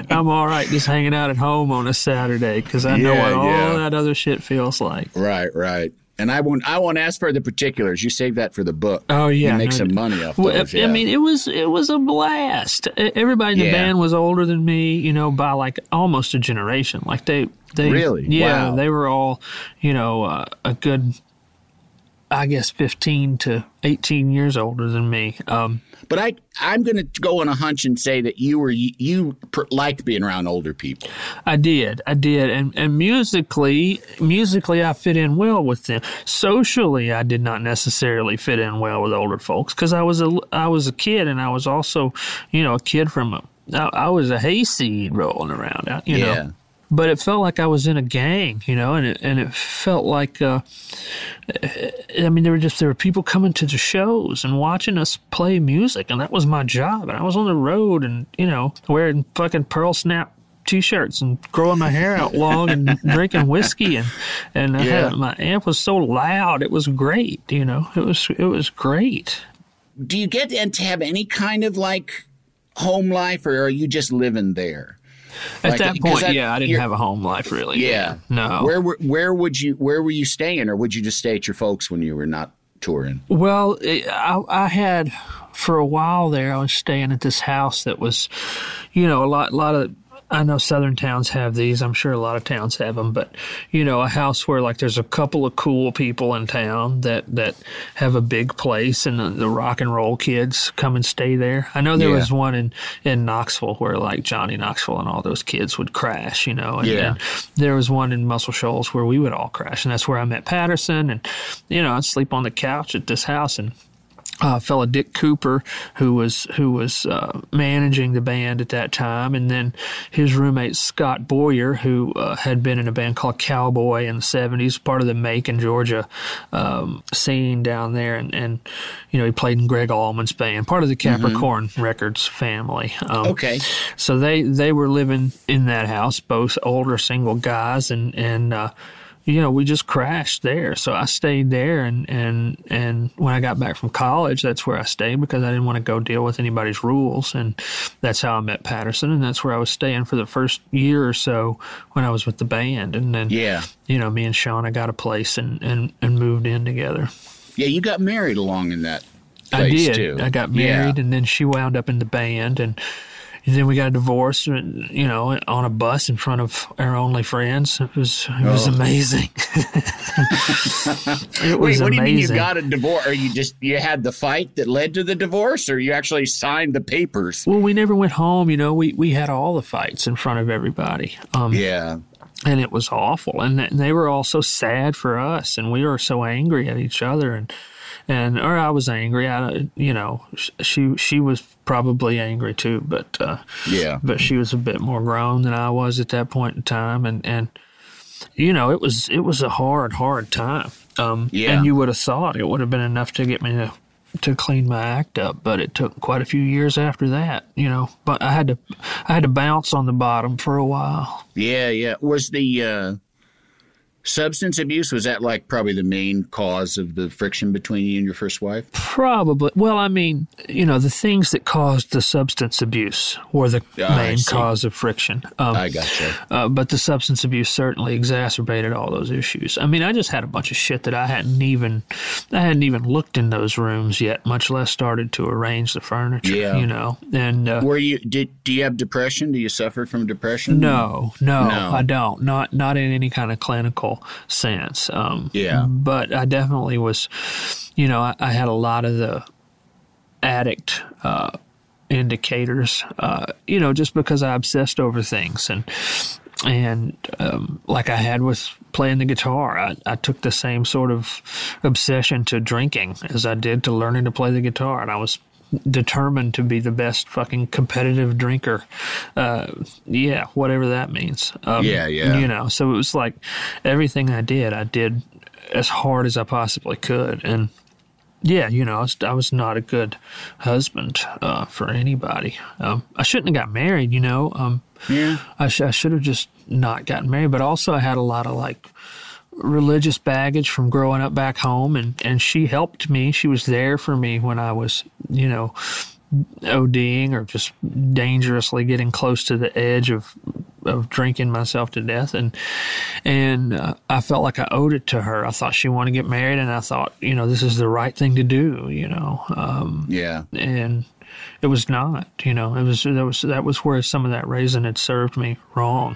I'm all right just hanging out at home on a Saturday because I know what all that other shit feels like. Right, right. And I won't. I won't ask for the particulars. You save that for the book. Oh yeah, you make no, some money off well, those. I mean, it was it was a blast. Everybody in the yeah. band was older than me. You know, by like almost a generation. Like they they really yeah wow. they were all you know uh, a good I guess 15 to 18 years older than me. Um, but I, I'm going to go on a hunch and say that you were you, you liked being around older people. I did, I did, and and musically, musically, I fit in well with them. Socially, I did not necessarily fit in well with older folks because I was a I was a kid, and I was also, you know, a kid from a I, I was a hayseed rolling around, you yeah. Know but it felt like I was in a gang, you know, and it, and it felt like, uh, I mean, there were just, there were people coming to the shows and watching us play music, and that was my job. And I was on the road and, you know, wearing fucking pearl snap t-shirts and growing my hair out long and drinking whiskey and and I had, my amp was so loud it was great you know it was it was great do you get to have any kind of like home life or are you just living there at like, that point, that, yeah, I didn't have a home life really. Yeah, no. Where were where would you where were you staying, or would you just stay at your folks when you were not touring? Well, eh, I, I had for a while there. I was staying at this house that was, you know, a lot, a lot of I know southern towns have these. I'm sure a lot of towns have them, but you know, a house where like there's a couple of cool people in town that that have a big place, and the, the rock and roll kids come and stay there. I know there yeah. was one in in Knoxville where like Johnny Knoxville and all those kids would crash, you know. And, yeah. And there was one in Muscle Shoals where we would all crash, and that's where I met Patterson. And you know, I'd sleep on the couch at this house and uh, fellow Dick Cooper, who was who was uh, managing the band at that time, and then his roommate Scott Boyer, who uh, had been in a band called Cowboy in the '70s, part of the Macon, Georgia um, scene down there, and, and you know he played in Gregg Allman's band, part of the mm-hmm. Capricorn mm-hmm. Records family. Um, okay, so they they were living in that house, both older single guys, and and uh, you know, we just crashed there. So I stayed there, and and and when I got back from college, that's where I stayed because I didn't want to go deal with anybody's rules, and that's how I met Patterson, and that's where I was staying for the first year or so when I was with the band, and then yeah, you know, me and Sean, I got a place and and and moved in together. Yeah, you got married along in that. I did. Too. I got married, yeah. and then she wound up in the band, and and then we got a divorce, you know, on a bus in front of our only friends. It was it was oh. amazing. it was Wait, what amazing. do you mean you got a divorce? Or you just you had the fight that led to the divorce, or you actually signed the papers? Well, we never went home. You know, we we had all the fights in front of everybody. Um, yeah. And it was awful, and they were all so sad for us, and we were so angry at each other, and and or I was angry. I, you know, she she was probably angry too, but uh, yeah, but she was a bit more grown than I was at that point in time, and and you know, it was it was a hard hard time. Um, yeah, and you would have thought it would have been enough to get me to to clean my act up, but it took quite a few years after that, you know. But I had to I had to bounce on the bottom for a while. Yeah, yeah. Was the uh Substance abuse was that like probably the main cause of the friction between you and your first wife? Probably. Well, I mean, you know, the things that caused the substance abuse were the I main cause of friction. Um, I gotcha. uh, but the substance abuse certainly exacerbated all those issues. I mean, I just had a bunch of shit that I hadn't even, I hadn't even looked in those rooms yet, much less started to arrange the furniture. Yeah. You know, and uh, Were you did do you have depression? Do you suffer from depression? No, no, No. I don't. Not not in any kind of clinical sense. Um, Yeah. but I definitely was. You know, I, I had a lot of the addict uh, indicators. Uh, you know, just because I obsessed over things and and um, like I had with playing the guitar, I, I took the same sort of obsession to drinking as I did to learning to play the guitar, and I was determined to be the best fucking competitive drinker. Uh, yeah, whatever that means. Um, Yeah, yeah. You know, so it was like everything I did, I did as hard as I possibly could, and yeah, you know, I was, I was not a good husband uh, for anybody. Um, I shouldn't have got married, you know. Um, Yeah. I, sh- I should have just not gotten married. But also, I had a lot of like religious baggage from growing up back home, and and she helped me. She was there for me when I was, you know, ODing or just dangerously getting close to the edge of of drinking myself to death, and and uh, I felt like I owed it to her. I thought she wanted to get married, and I thought, you know, this is the right thing to do, you know. Um, Yeah. and it was not. You know, it was that was that was where some of that raisin had served me wrong.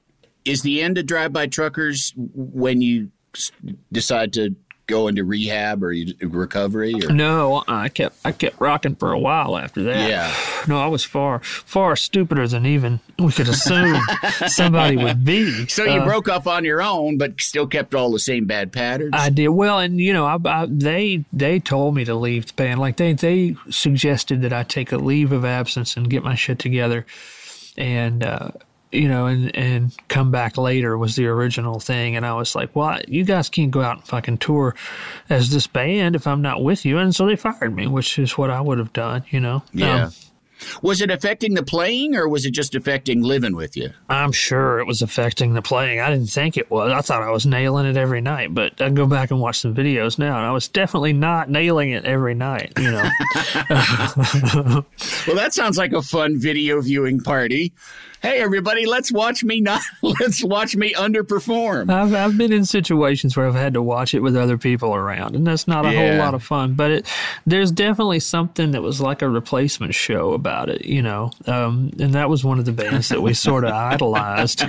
is the end of Drive-By Truckers when you decide to go into rehab or recovery or No, I kept I kept rocking for a while after that. Yeah. No, I was far far stupider than even we could assume somebody would be. so you Uh, broke up on your own but still kept all the same bad patterns I did well, and you know, I, I, they they told me to leave the band. Like they they suggested that I take a leave of absence and get my shit together, and uh, you know, and and come back later was the original thing. And I was like, well, you guys can't go out and fucking tour as this band if I'm not with you. And so they fired me, which is what I would have done. You know, yeah Um, was it affecting the playing or was it just affecting living with you I'm sure it was affecting the playing. I didn't think it was. I thought I was nailing it every night, but I go back and watch some videos now, and I was definitely not nailing it every night. You know, well that sounds like a fun video viewing party hey everybody let's watch me not let's watch me underperform I've I've been in situations where I've had to watch it with other people around, and that's not a whole lot of fun. But it, there's definitely something that was like a replacement show about it, you know. Um, and that was one of the bands that we sort of idolized.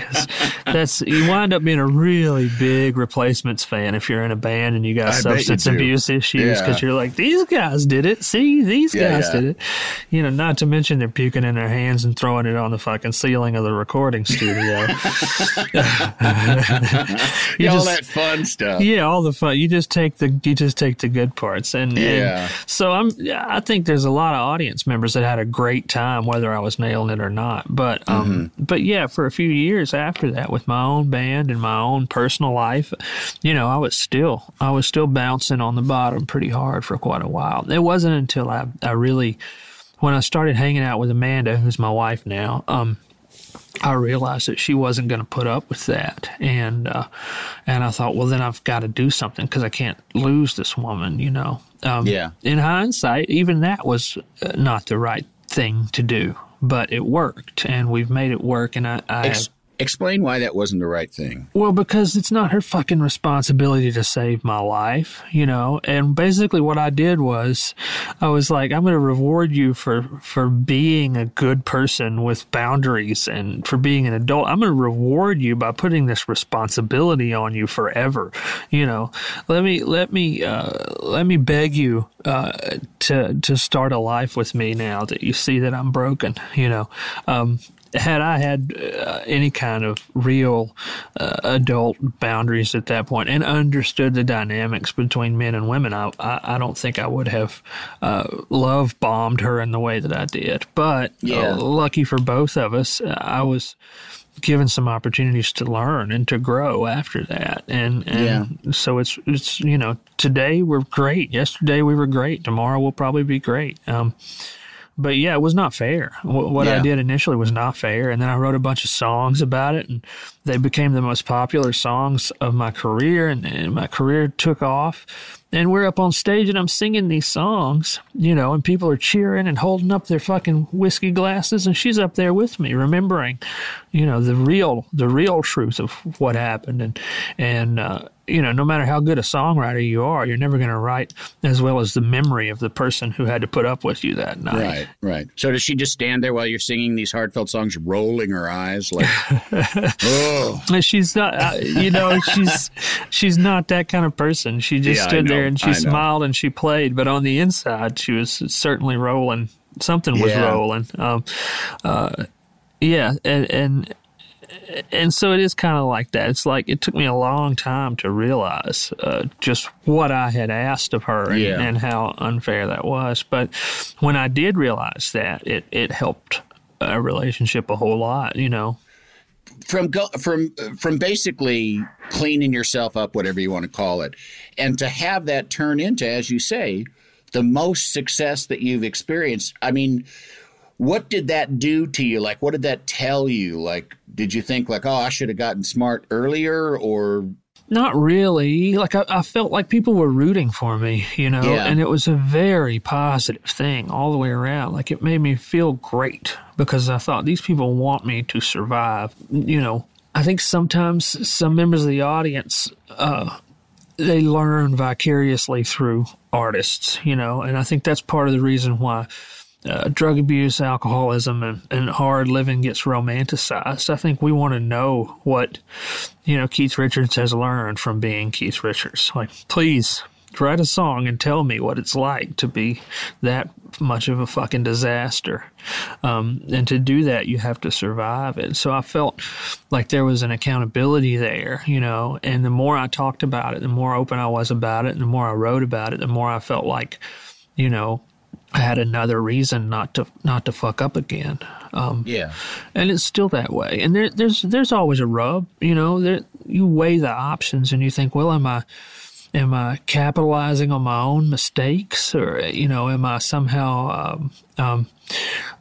that's you wind up being a really big replacements fan if you're in a band and you got I bet you substance abuse issues because Yeah. you're like these guys did it. See, these Yeah, guys yeah. did it. You know, not to mention they're puking in their hands and throwing it on the fucking ceiling of the recording studio. You all just- that fun stuff yeah, all the fun. You just take the you just take the good parts, and, Yeah. and so I'm. I think there's a lot of audience members that had a great time, whether I was nailing it or not. But um, but yeah, for a few years after that, with my own band and my own personal life, you know, I was still I was still bouncing on the bottom pretty hard for quite a while. It wasn't until I I really when I started hanging out with Amanda, who's my wife now. Um, I realized that she wasn't going to put up with that, and uh, and I thought, well, then I've got to do something because I can't lose this woman, you know. Um, Yeah. In hindsight, even that was uh, not the right thing to do, but it worked, and we've made it work. And I, I Ex- Explain why that wasn't the right thing. Well, because it's not her fucking responsibility to save my life, you know. And basically, what I did was, I was like, I'm going to reward you for for being a good person with boundaries and for being an adult. I'm going to reward you by putting this responsibility on you forever. You know, let me let me uh, let me beg you uh, to to start a life with me now that you see that I'm broken. You know, um, had I had uh, any kind of real uh, adult boundaries at that point and understood the dynamics between men and women, I, I, I don't think I would have uh, love bombed her in the way that I did. But uh, yeah. lucky for both of us, I was given some opportunities to learn and to grow after that. And, and yeah. so it's, it's, you know, today we're great. Yesterday we were great. Tomorrow we'll probably be great. Um, but yeah, it was not fair. What yeah. I did initially was not fair, and then I wrote a bunch of songs about it, and they became the most popular songs of my career, and, and my career took off. And we're up on stage, and I'm singing these songs, you know, and people are cheering and holding up their fucking whiskey glasses, and she's up there with me, remembering, you know, the real, the real truth of what happened, and and uh, you know, no matter how good a songwriter you are, you're never going to write as well as the memory of the person who had to put up with you that night. Right, right. So does she just stand there while you're singing these heartfelt songs, rolling her eyes like, oh? She's not, uh, you know, she's she's not that kind of person. She just yeah, stood there and she smiled and she played, but on the inside, she was certainly rolling. Something was yeah. rolling. Um, uh, yeah, and, and and so it is kind of like that. It's like it took me a long time to realize uh, just what I had asked of her and, yeah. and, how unfair that was. But when I did realize that, it it helped a relationship a whole lot. You know, from go, from from basically cleaning yourself up, whatever you want to call it, and to have that turn into, as you say, the most success that you've experienced. I mean what did that do to you? Like, what did that tell you? Like, did you think like, oh, I should have gotten smart earlier, or not really. Like I, I, felt like people were rooting for me, you know, yeah. and it was a very positive thing all the way around. Like it made me feel great because I thought these people want me to survive. You know, I think sometimes some members of the audience, uh, they learn vicariously through artists, you know, and I think that's part of the reason why uh, drug abuse, alcoholism, and, and hard living gets romanticized. I think we want to know what, you know, Keith Richards has learned from being Keith Richards. Like, please write a song and tell me what it's like to be that much of a fucking disaster. Um, and to do that, you have to survive it. So I felt like there was an accountability there, you know, and the more I talked about it, the more open I was about it, and the more I wrote about it, the more I felt like, you know, I had another reason not to not to fuck up again. Um, yeah, and it's still that way. And there, there's there's always a rub. You know, there, you weigh the options and you think, well, am I am I capitalizing on my own mistakes, or you know, am I somehow um, um,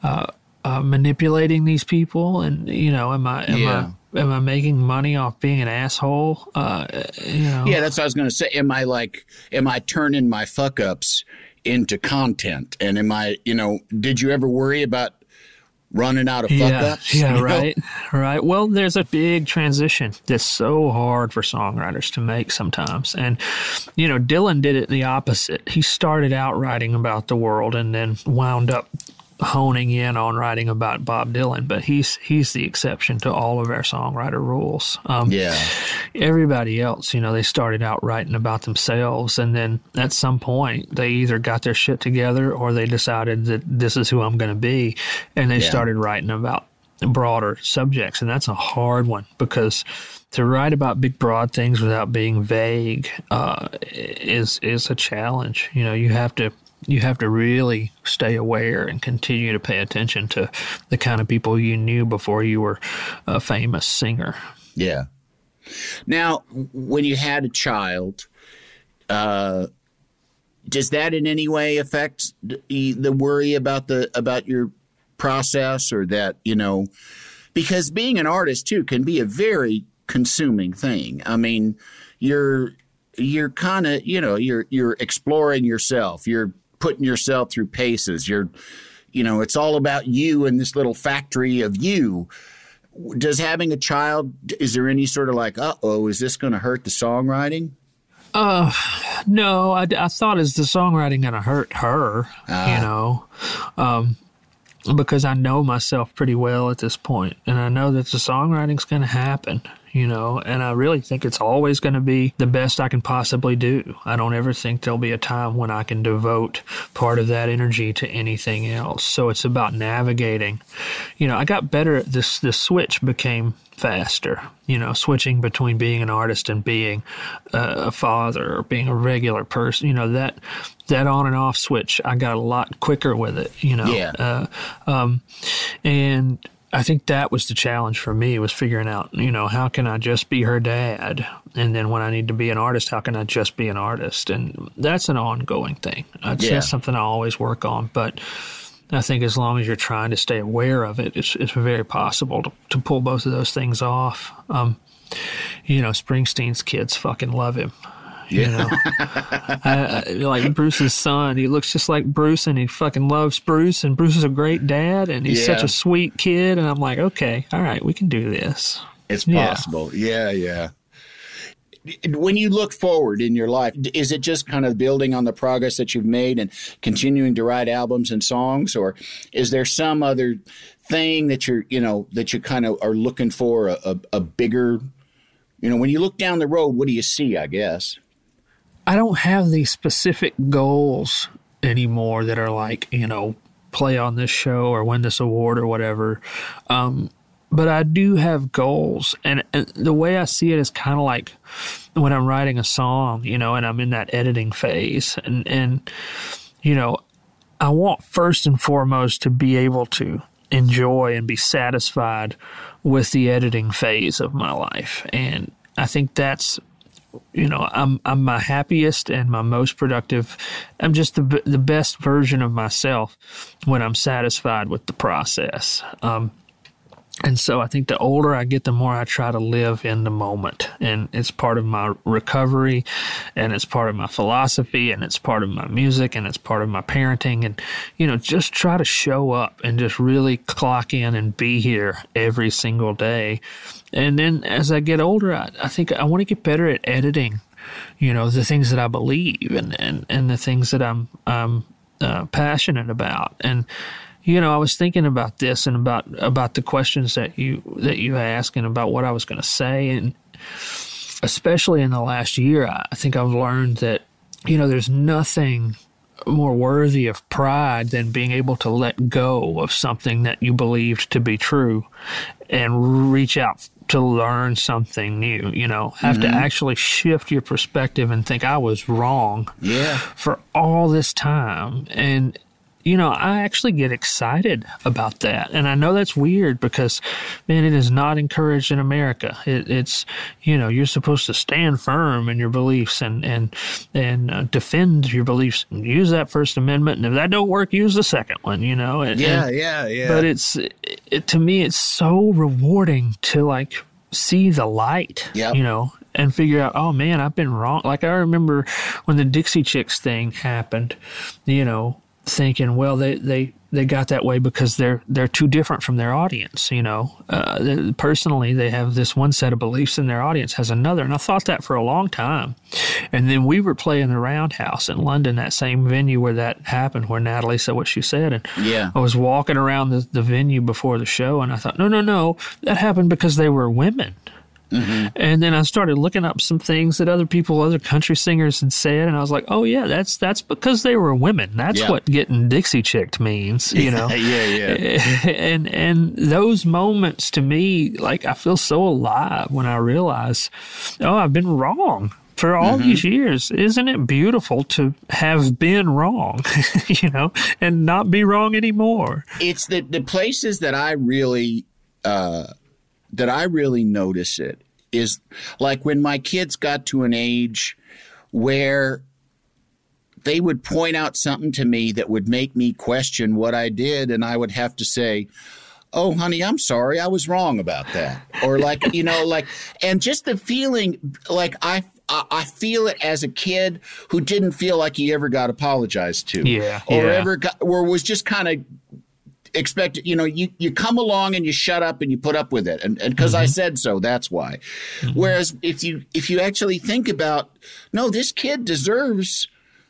uh, uh, manipulating these people? And you know, am I am yeah. I am I making money off being an asshole? Uh, you know, yeah, that's what I was going to say. Am I like, am I turning my fuck ups? Into content? And am I, you know, did you ever worry about running out of fuck yeah, ups? Yeah, right, know? right. Well, there's a big transition that's so hard for songwriters to make sometimes. And, you know, Dylan did it the opposite. He started out writing about the world and then wound up honing in on writing about Bob Dylan, but he's he's the exception to all of our songwriter rules. Um, yeah, everybody else, you know, they started out writing about themselves, and then at some point they either got their shit together or they decided that this is who I'm going to be, and they yeah. started writing about broader subjects, and that's a hard one because to write about big broad things without being vague uh, is is a challenge. You know, you have to you have to really stay aware and continue to pay attention to the kind of people you knew before you were a famous singer. Yeah. Now, when you had a child, uh, does that in any way affect the, the worry about the about your process, or that you know? Because being an artist too can be a very consuming thing. I mean, you're you're kind of you know you're you're exploring yourself. You're putting yourself through paces. You're, you know, it's all about you and this little factory of you. does having a child is there any sort of like, uh oh, is this going to hurt the songwriting? Uh, no, I, I thought is the songwriting going to hurt her, you know, um, because I know myself pretty well at this point, and I know that the songwriting's going to happen, you know, and I really think it's always going to be the best I can possibly do. I don't ever think there'll be a time when I can devote part of that energy to anything else. So it's about navigating. You know, I got better at this. This switch became faster. You know, switching between being an artist and being a father or being a regular person. You know that that on and off switch. I got a lot quicker with it. You know, Yeah. uh, um, and I think that was the challenge for me was figuring out, you know, how can I just be her dad? And then when I need to be an artist, how can I just be an artist? And that's an ongoing thing. It's Yeah. just something I always work on. But I think as long as you're trying to stay aware of it, it's, it's very possible to, to pull both of those things off. Um, you know, Springsteen's kids fucking love him. You know, I, I- like Bruce's son, he looks just like Bruce, and he fucking loves Bruce, and Bruce is a great dad, and he's such a sweet kid, and I'm like, okay, all right, we can do this. It's Yeah. possible. Yeah, yeah. When you look forward in your life, is it just kind of building on the progress that you've made and continuing to write albums and songs, or is there some other thing that you're, you know, that you kind of are looking for a, a, a bigger, you know, when you look down the road, what do you see? I guess. I don't have these specific goals anymore that are like, you know, play on this show or win this award or whatever. Um, but I do have goals. And, and the way I see it is kind of like when I'm writing a song, you know, and I'm in that editing phase. And, and, you know, I want first and foremost to be able to enjoy and be satisfied with the editing phase of my life. And I think that's you know i'm i'm my happiest and my most productive. I'm just the the best version of myself when i'm satisfied with the process. Um and so I think the older I get, the more I try to live in the moment. And it's part of my recovery, and it's part of my philosophy, and it's part of my music, and it's part of my parenting. And, you know, just try to show up and just really clock in and be here every single day. And then as I get older, I, I think I want to get better at editing, you know, the things that I believe and, and, and the things that I'm, I'm uh, passionate about. And, you know, I was thinking about this and about about the questions that you that you ask and about what I was going to say, and especially in the last year, I think I've learned that you know there's nothing more worthy of pride than being able to let go of something that you believed to be true and reach out to learn something new you know have to mm-hmm. actually shift your perspective and think i was wrong Yeah. for all this time. And, you know, I actually get excited about that. And I know that's weird because, man, it is not encouraged in America. It, it's, you know, you're supposed to stand firm in your beliefs and, and, and uh, defend your beliefs and use that First Amendment. And if that don't work, use the second one, you know? And, and- yeah, yeah. but it's it, to me it's so rewarding to like see the light Yep. you know and figure out oh man i've been wrong like i remember when the dixie chicks thing happened you know thinking well they they they got that way because they're they're too different from their audience you know? Uh, personally they have this one set of beliefs and their audience has another. And i thought that for a long time. And then we were playing the roundhouse in london that same venue where that happened where natalie said what she said. And Yeah. I was walking around the, the venue before the show and I thought, no, no, no, that happened because they were women. And then I started looking up some things that other people, other country singers had said, and I was like, "Oh yeah, that's that's because they were women. That's Yeah. what getting Dixie chicked means, you know." yeah, yeah. and and those moments to me, like I feel so alive when I realize, oh, I've been wrong for all these years. Isn't it beautiful to have been wrong, you know, and not be wrong anymore? it's the the places that I really uh, that I really notice it is like when my kids got to an age where they would point out something to me that would make me question what I did, and I would have to say, "Oh, honey, I'm sorry, I was wrong about that," or like you know, like, and just the feeling like I. I feel it as a kid who didn't feel like he ever got apologized to, Yeah, or yeah. ever got, or was just kind of expect you know you you come along and you shut up and you put up with it and because mm-hmm. i said so that's why mm-hmm. whereas if you if you actually think about no this kid deserves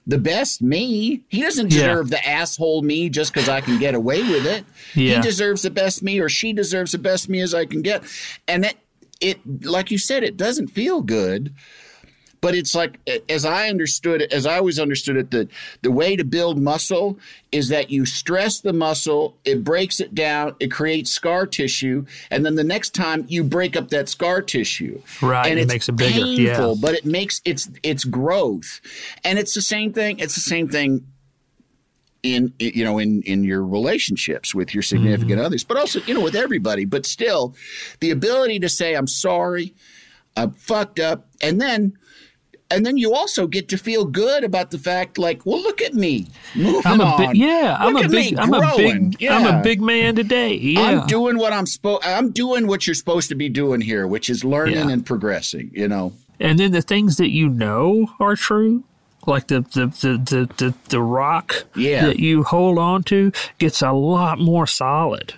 the best me he doesn't deserve yeah. the asshole me just because i can get away with it yeah. he deserves the best me or she deserves the best me as i can get and it it like you said it doesn't feel good but it's like, as I understood it, as I always understood it, that the way to build muscle is that you stress the muscle, it breaks it down, it creates scar tissue, and then the next time you break up that scar tissue. Right, and it makes it bigger. Painful, yeah. but it makes it's it's growth, and it's the same thing. It's the same thing in you know in in your relationships with your significant mm-hmm. others but also you know with everybody but still the ability to say i'm sorry i'm fucked up and then and then you also get to feel good about the fact, like, well, look at me moving I'm a on. Big, yeah, I'm a big, I'm a big, yeah. I'm a big man today. Yeah. I'm doing what I'm supposed. I'm doing what you're supposed to be doing here, which is learning yeah. and progressing. You know. And then the things that you know are true, like the the the the the, the rock yeah. that you hold on to gets a lot more solid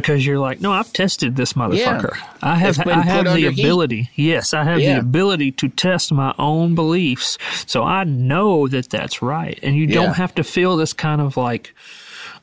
because you're like, no, I've tested this motherfucker. Yeah. I have I have the ability. Heat. Yes, I have yeah. the ability to test my own beliefs, so I know that that's right, and you yeah. don't have to feel this kind of like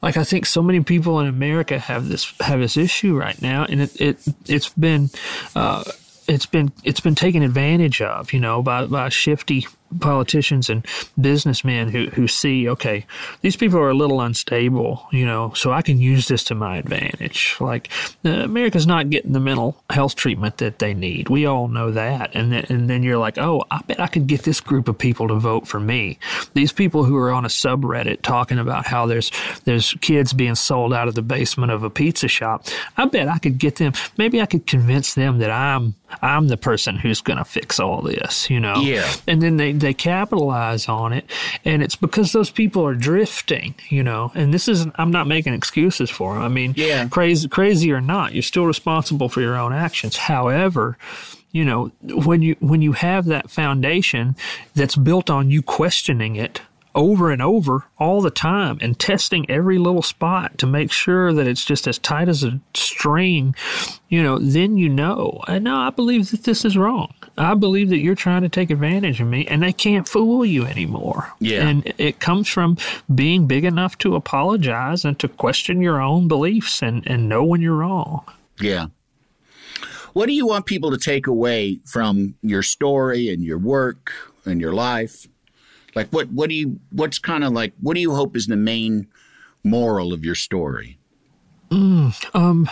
like I think so many people in America have this have this issue right now, and it it it's been uh, it's been it's been taken advantage of, you know, by by shifty politicians and businessmen who, who see, okay, these people are a little unstable, you know, so I can use this to my advantage. Like, uh, America's not getting the mental health treatment that they need. We all know that. And then, and then you're like, oh, I bet I could get this group of people to vote for me. These people who are on a subreddit talking about how there's, there's kids being sold out of the basement of a pizza shop. I bet I could get them, maybe I could convince them that I'm, I'm the person who's going to fix all this, you know? Yeah. And then they, they capitalize on it. And it's because those people are drifting, you know. And this is I'm not making excuses for them. I mean, yeah. crazy, crazy or not, you're still responsible for your own actions. However, you know, when you when you have that foundation that's built on you questioning it over and over all the time and testing every little spot to make sure that it's just as tight as a string, you know, then you know, and no, I believe that this is wrong. I believe that you're trying to take advantage of me and they can't fool you anymore. Yeah. And it comes from being big enough to apologize and to question your own beliefs and, and know when you're wrong. Yeah. What do you want people to take away from your story and your work and your life? Like what what do you what's kind of like what do you hope is the main moral of your story? Mm, um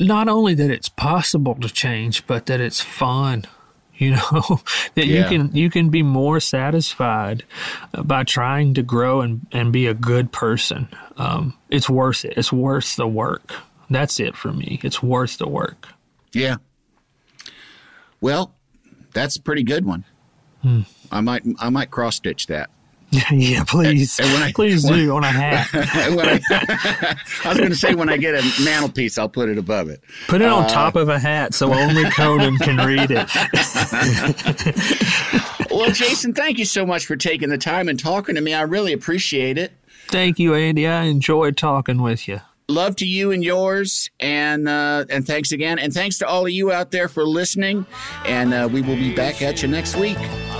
not only that it's possible to change, but that it's fun. You know that yeah. you can you can be more satisfied by trying to grow and, and be a good person. Um, it's worth it. It's worth the work. That's it for me. It's worth the work. Yeah. Well, that's a pretty good one. Hmm. I might I might cross stitch that. yeah, please. And, and I, please when, do on a hat. I, I, was going to say when I get a mantelpiece, I'll put it above it. Put it on uh, top of a hat so only Conan can read it. well, Jason, thank you so much for taking the time and talking to me. I really appreciate it. Thank you, Andy. I enjoyed talking with you love to you and yours and uh, and thanks again and thanks to all of you out there for listening and uh, we will be back at you next week